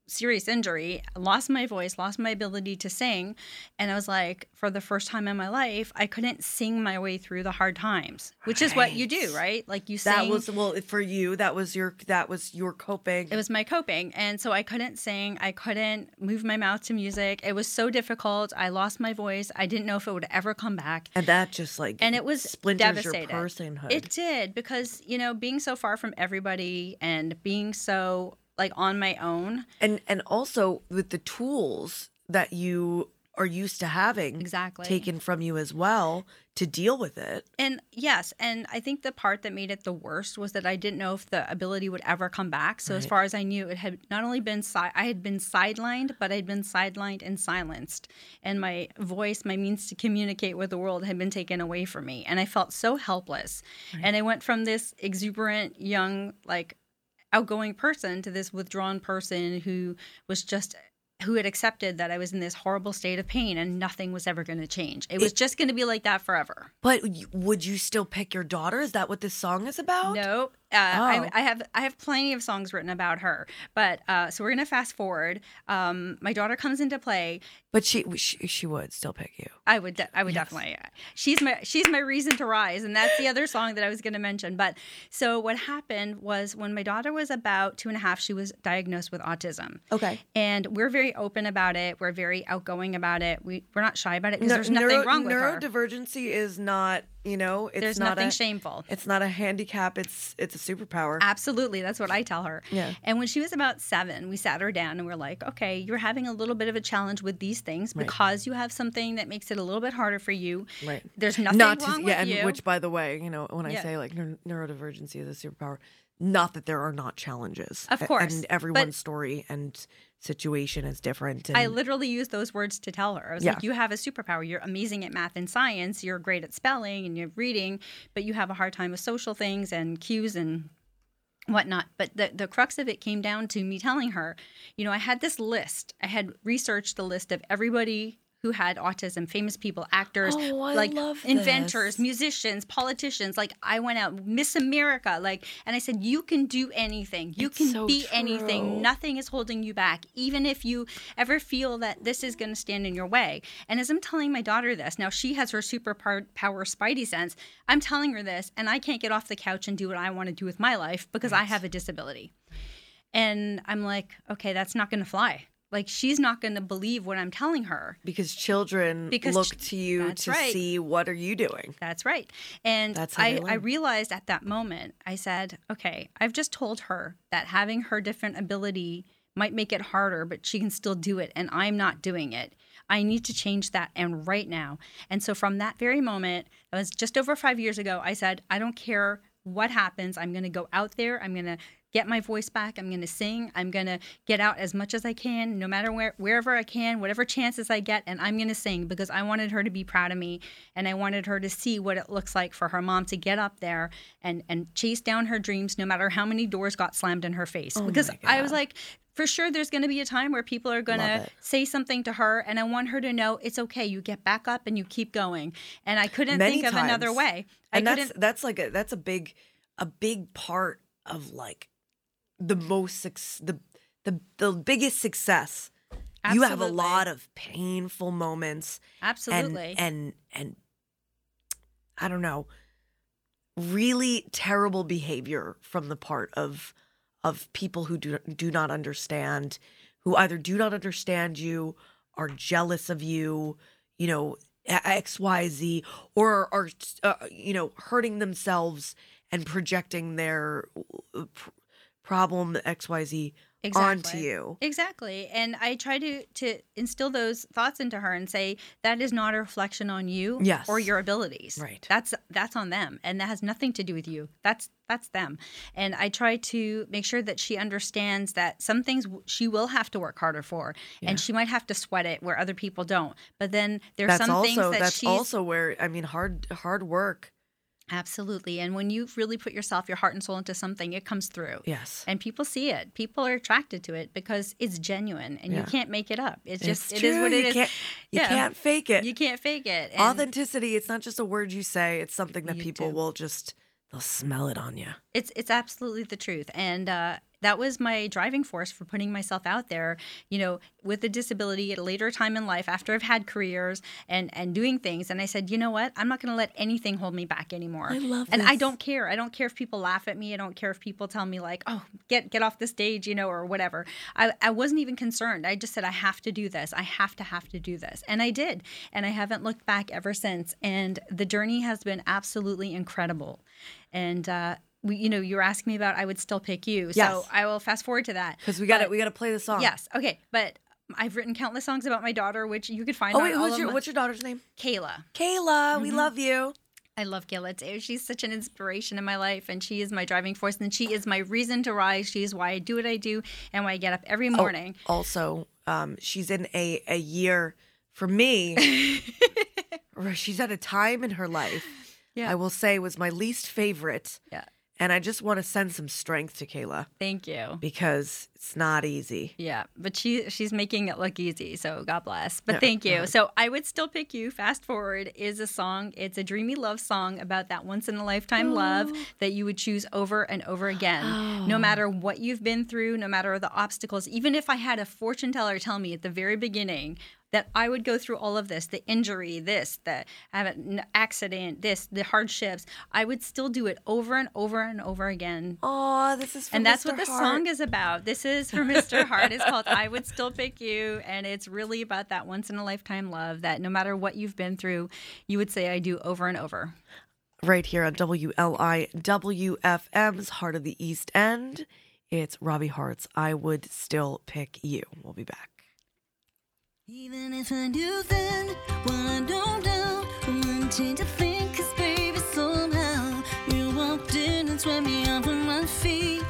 serious injury, lost my voice, lost my ability to sing. And I was like, for the first time in my life, I couldn't sing my way through the hard times, which is what you do, right? Like you sing. that was well for you. That was your that was your coping. It was my coping. And so I couldn't sing. I couldn't move my mouth to music. It was so difficult. I lost my voice. I didn't know if it would ever come back. and that just like And it was splinters devastated. your personhood. It did because, you know, being so far from everybody and being so like on my own. and and also with the tools that you are used to having Exactly. taken from you as well to deal with it. And yes, and I think the part that made it the worst was that I didn't know if the ability would ever come back. So as far as I knew, it had not only been si- I had been sidelined, but I had been sidelined and silenced, and my voice, my means to communicate with the world, had been taken away from me, and I felt so helpless. And I went from this exuberant young, like outgoing person to this withdrawn person who was just who had accepted that I was in this horrible state of pain and nothing was ever going to change. It was just going to be like that forever. But would you still pick your daughter? Is that what this song is about? No, uh, Oh. I, I have I have plenty of songs written about her, but uh, so we're gonna fast forward. Um, my daughter comes into play. But she she, she would still pick you. I would de- I would definitely. She's my she's my reason to rise, and that's the other song that I was going to mention. But so what happened was when my daughter was about two and a half, she was diagnosed with autism. Okay. And we're very open about it. We're very outgoing about it. We we're not shy about it because No- there's nothing neuro- wrong with her. Neurodivergency is not, you know, it's There's not nothing a, shameful. It's not a handicap. It's it's a superpower. Absolutely. That's what I tell her. Yeah. And when she was about seven, we sat her down and we're like, okay, you're having a little bit of a challenge with these things Right. because you have something that makes it a little bit harder for you. Right. There's nothing not to, wrong yeah, with and you. which by the way, you know, when I Yeah. say like neur- neurodivergency is a superpower, not that there are not challenges. Of course, And but- everyone's story and situation is different. And I literally used those words to tell her. I was Yeah. like, you have a superpower. You're amazing at math and science. You're great at spelling and you're reading, but you have a hard time with social things and cues and whatnot. But the, the crux of it came down to me telling her, you know, I had this list. I had researched the list of everybody who had autism, famous people, actors, Oh, like love inventors, musicians, politicians. Like I went out, Miss America, like, and I said, you can do anything. You It's can so be anything. Nothing is holding you back, even if you ever feel that this is going to stand in your way. And as I'm telling my daughter this, now she has her superpower spidey sense. I'm telling her this, and I can't get off the couch and do what I want to do with my life because I have a disability. And I'm like, okay, that's not going to fly. Like she's not going to believe what I'm telling her. because children Because look to you to right. see what are you doing. That's right. And That's I, I realized at that moment, I said, okay, I've just told her that having her different ability might make it harder, but she can still do it, and I'm not doing it. I need to change that, and right now. And so, from that very moment, that was just over five years ago, I said, I don't care what happens. I'm going to go out there. I'm going to get my voice back. I'm going to sing. I'm going to get out as much as I can, no matter where, wherever I can, whatever chances I get, and I'm going to sing because I wanted her to be proud of me, and I wanted her to see what it looks like for her mom to get up there and and chase down her dreams, no matter how many doors got slammed in her face. Oh because I was like. For sure, there's going to be a time where people are going to say something to her, and I want her to know it's okay. You get back up and you keep going. And I couldn't Many think of another times. way. I and that's couldn't. that's like a that's a big a big part of like the most the the the biggest success you have a lot of painful moments Absolutely. and and and i don't know really terrible behavior from the part of of people who do do not understand who either do not understand you are jealous of you you know xyz or are uh, you know hurting themselves and projecting their uh, pr- problem xyz onto you Exactly. And I try to to instill those thoughts into her and say that is not a reflection on you Yes. or your abilities. Right. That's that's on them and that has nothing to do with you. That's that's them. And I try to make sure that she understands that some things she will have to work harder for Yeah. and she might have to sweat it where other people don't. But then there's that's some also things that that's she's also where i mean hard hard work Absolutely. And when you really put yourself, your heart and soul into something, it comes through. Yes. And people see it. People are attracted to it because it's genuine and Yeah. you can't make it up. It's It's just, it is true. what it You is. can't- you can't fake it. You can't fake it. And authenticity it's not just a word you say it's something that people do. will just they'll smell it on you it's, it's absolutely the truth. And, uh, that was my driving force for putting myself out there, you know, with a disability at a later time in life after I've had careers and and doing things. And I said, you know what? I'm not going to let anything hold me back anymore. I love And I don't care. I don't care if people laugh at me. I don't care if people tell me like, "Oh, get get off the stage," you know, or whatever. I I wasn't even concerned. I just said I have to do this. I have to have to do this. And I did. And I haven't looked back ever since. And the journey has been absolutely incredible. And uh we, you know, you were asking me about I would still pick you. Yes. So I will fast forward to that. because we got it. We got to play the song Yes. Okay. But I've written countless songs about my daughter, which you could find oh wait who's your what's your daughter's name Kayla. kayla we Mhm. love you I love Kayla too. She's such an inspiration in my life, and she is my driving force, and she is my reason to rise. She is why I do what I do, and why I get up every Oh, morning. also um she's in a a year for me (laughs) she's at a time in her life Yeah. i will say was my least favorite Yeah. And i just want to send some strength to kayla Thank you. because it's not easy Yeah, but she she's making it look easy, so God bless. But Yeah, thank you. So I would still pick you. Fast forward is a song. It's a dreamy love song about that once in a lifetime love that you would choose over and over again, no Oh. matter what you've been through, no matter the obstacles. Even if I had a fortune teller tell me at the very beginning that I would go through all of this, the injury, this, the I have an accident, this, the hardships, I would still do it over and over and over again. oh this is And that's Mr. what the song is about. This is for Mr. Harte. It's called I Would Still Pick You. And it's really about that once in a lifetime love that no matter what you've been through, you would say I do over and over. right here on WLIW-FM's Heart of the East End. It's Robbie Harte's I Would Still Pick You. We'll be back. Even if I do then what I don't now, I wouldn't change a cause baby, somehow you walked in and swept me off of my feet.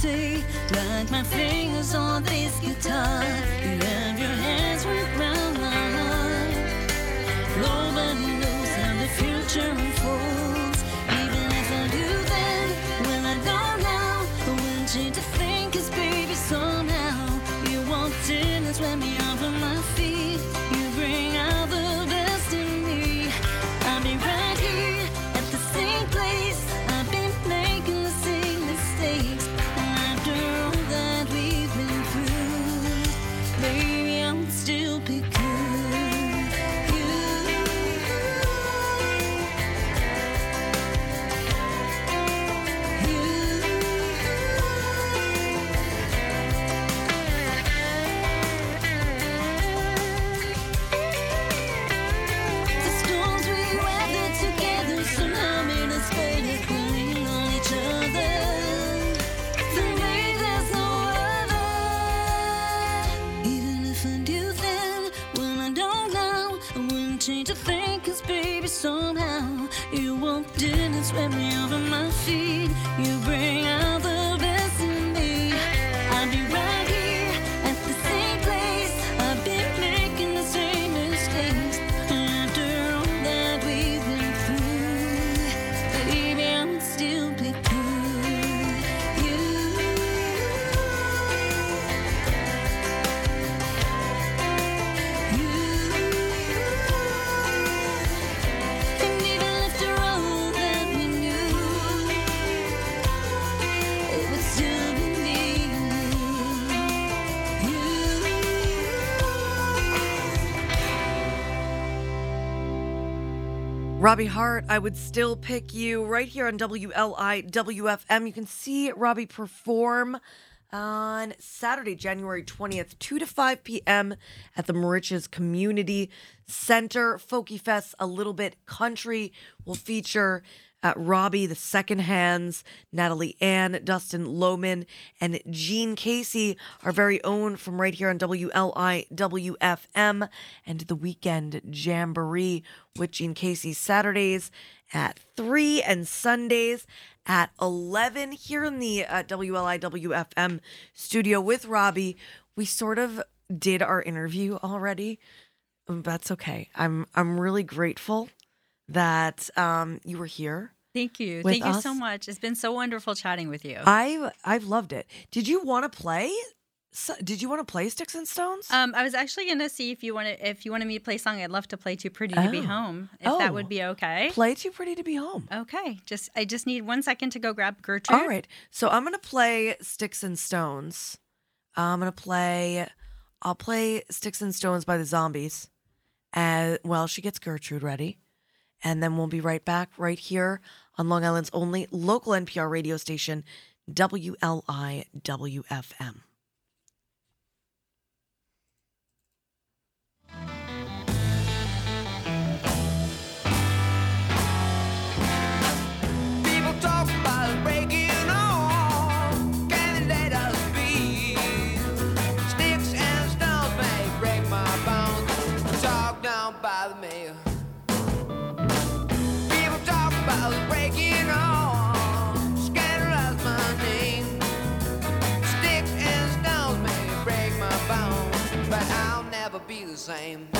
Say. Like my fingers on this guitar. You have your hands around my heart. Nobody knows how the future unfolds. Walked in Robbie Harte, I would still pick you right here on WLIW-FM. You can see Robbie perform on Saturday, January 20th, 2 to 5 p.m. at the Moriches Community Center. Folkie Fest, a little bit country, will feature uh, Robbie, the Second Hands, Natalie Ann, Dustin Lohman, and Gene Casey, our very own from right here on WLIW-FM, and the Weekend Jamboree with Gene Casey Saturdays at 3 and Sundays at 11 here in the uh, WLIW-FM studio with Robbie. We sort of did our interview already. That's okay. I'm I'm really grateful that um, you were here. Thank you. Thank you so much. It's been so wonderful chatting with you. I I've loved it. Did you want to play? So, did you want to play Sticks and Stones? Um, I was actually gonna see if you wanted if you wanted me to play a song. I'd love to play "Too Pretty to Be Oh. Home." If that Oh. would be okay. Play Too Pretty to Be Home. Okay. Just I just need one second to go grab Gertrude. All right. So I'm gonna play Sticks and Stones. I'm gonna play. I'll play Sticks and Stones by the Zombies. And well, she gets Gertrude ready, and then we'll be right back right here on Long Island's only local NPR radio station, WLI same.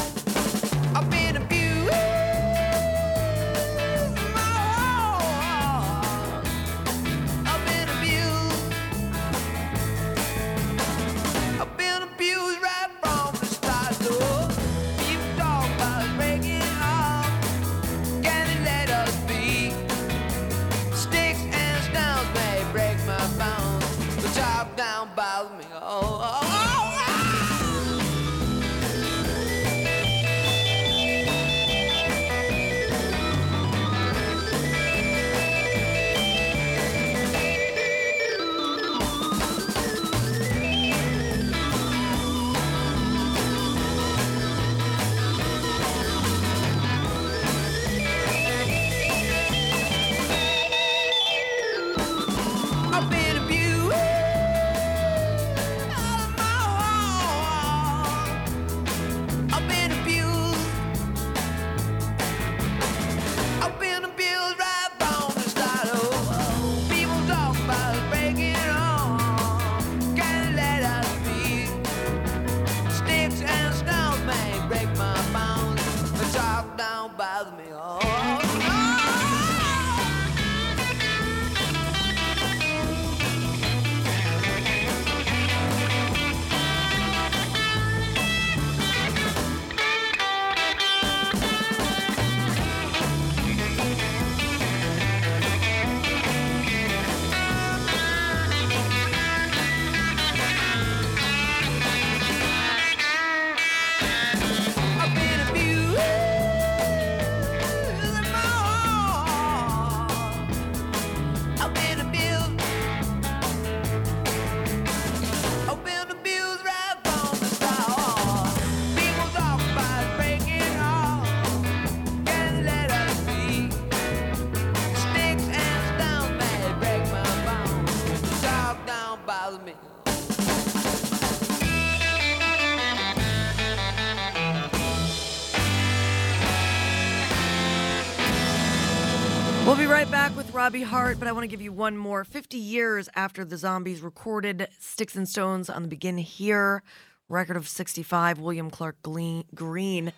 Robbie Harte, but I want to give you one more. 50 years after the Zombies recorded Sticks and Stones on the Begin Here record of 65, William Clark Green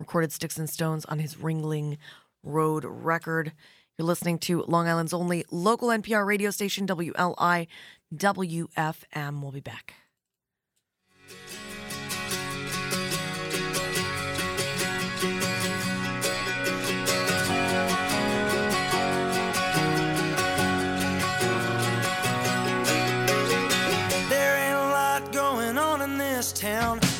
recorded Sticks and Stones on his Ringling Road record. You're listening to Long Island's only local NPR radio station, WLIW-FM. We'll be back. This town.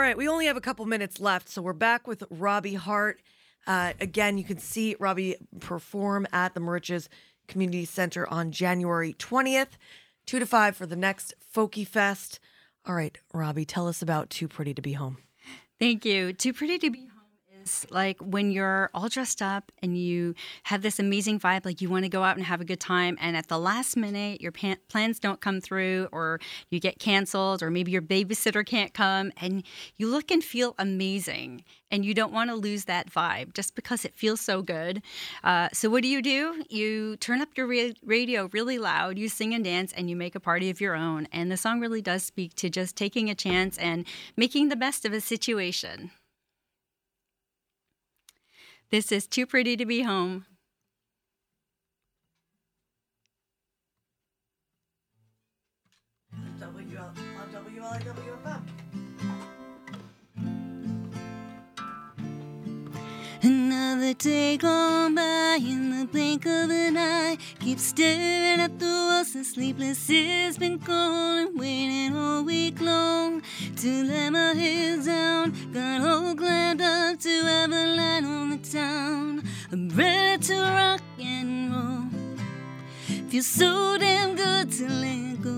Right, we only have a couple minutes left, so we're back with Robbie Harte. Uh, again, you can see Robbie perform at the Moriches Community Center on January 20th, 2 to 5 for the next Folkie Fest. All right, Robbie, tell us about Too Pretty to Be Home. Thank you. Too Pretty to Be is like when you're all dressed up and you have this amazing vibe, like you want to go out and have a good time, and at the last minute, your pan- plans don't come through, or you get canceled, or maybe your babysitter can't come, and you look and feel amazing, and you don't want to lose that vibe just because it feels so good. Uh, so, what do you do? You turn up your ra- radio really loud, you sing and dance, and you make a party of your own. And the song really does speak to just taking a chance and making the best of a situation. This is Too Pretty to Be Home. Another day gone by in the blink of an eye. Keep staring at the walls and sleepless has been calling, waiting all week long to let my head down. Got all glammed up to have a light on the town. I'm ready to rock and roll. Feels so damn good to let go.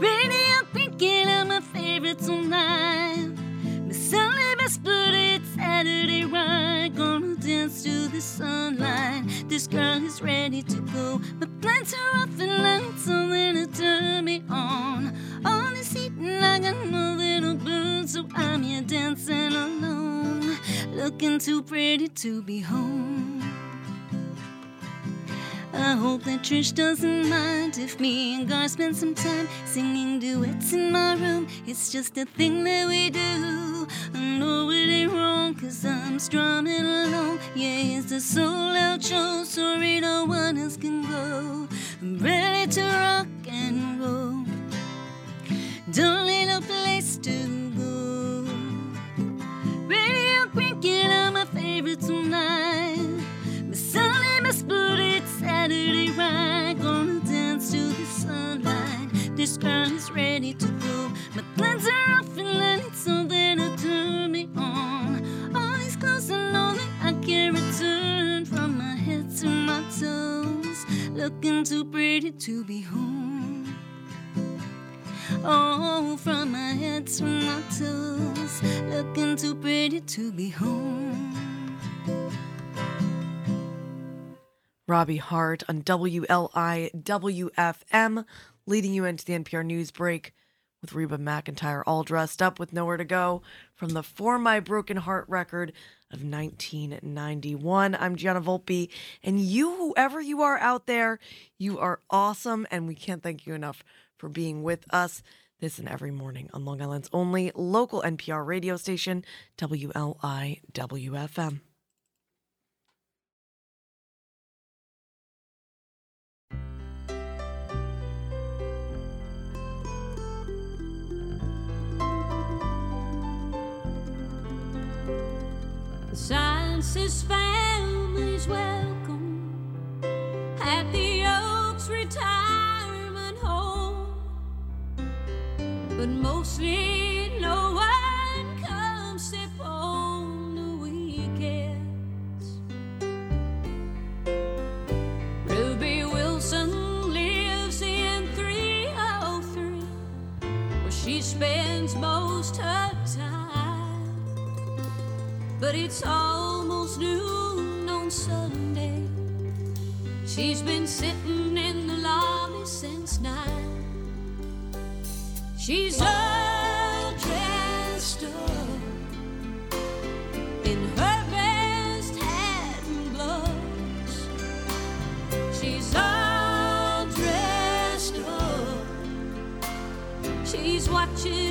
Ready, I'm thinking of my favorite tonight. It's Saturday right. Gonna dance to the sunlight. This girl is ready to go. My plans are off and light something to turn me on. On this heat like a little burn, so I'm here dancing alone. looking too pretty to be home. I hope that Trish doesn't mind if me and Gar spend some time singing duets in my room. It's just a thing that we do. I know it ain't wrong, cause I'm strumming along. Yeah, it's a soul out show, sorry no one else can go. I'm ready to rock and roll. Don't need no place to go. Radio cranking on my favorite tonight. Miss Sunday, Booty, it's Saturday right. Gonna dance to the sunlight. This girl is ready to go. My plans are off and I need something to my toes. Looking too pretty to be home. Oh, from my head to my toes, looking too pretty to be home. Robbie Harte on WLIW-FM, leading you into the NPR news break with Reba McEntire all dressed up with nowhere to go from the For My Broken Heart record of 1991. I'm Gianna Volpe, and you, whoever you are out there, you are awesome, and we can't thank you enough for being with us this and every morning on Long Island's only local NPR radio station, WLIW-FM. The sign says families welcome at the Oaks Retirement Home. But mostly no But it's almost noon on Sunday. She's been sitting in the lobby since nine. She's all dressed up in her best hat and gloves. She's all dressed up. She's watching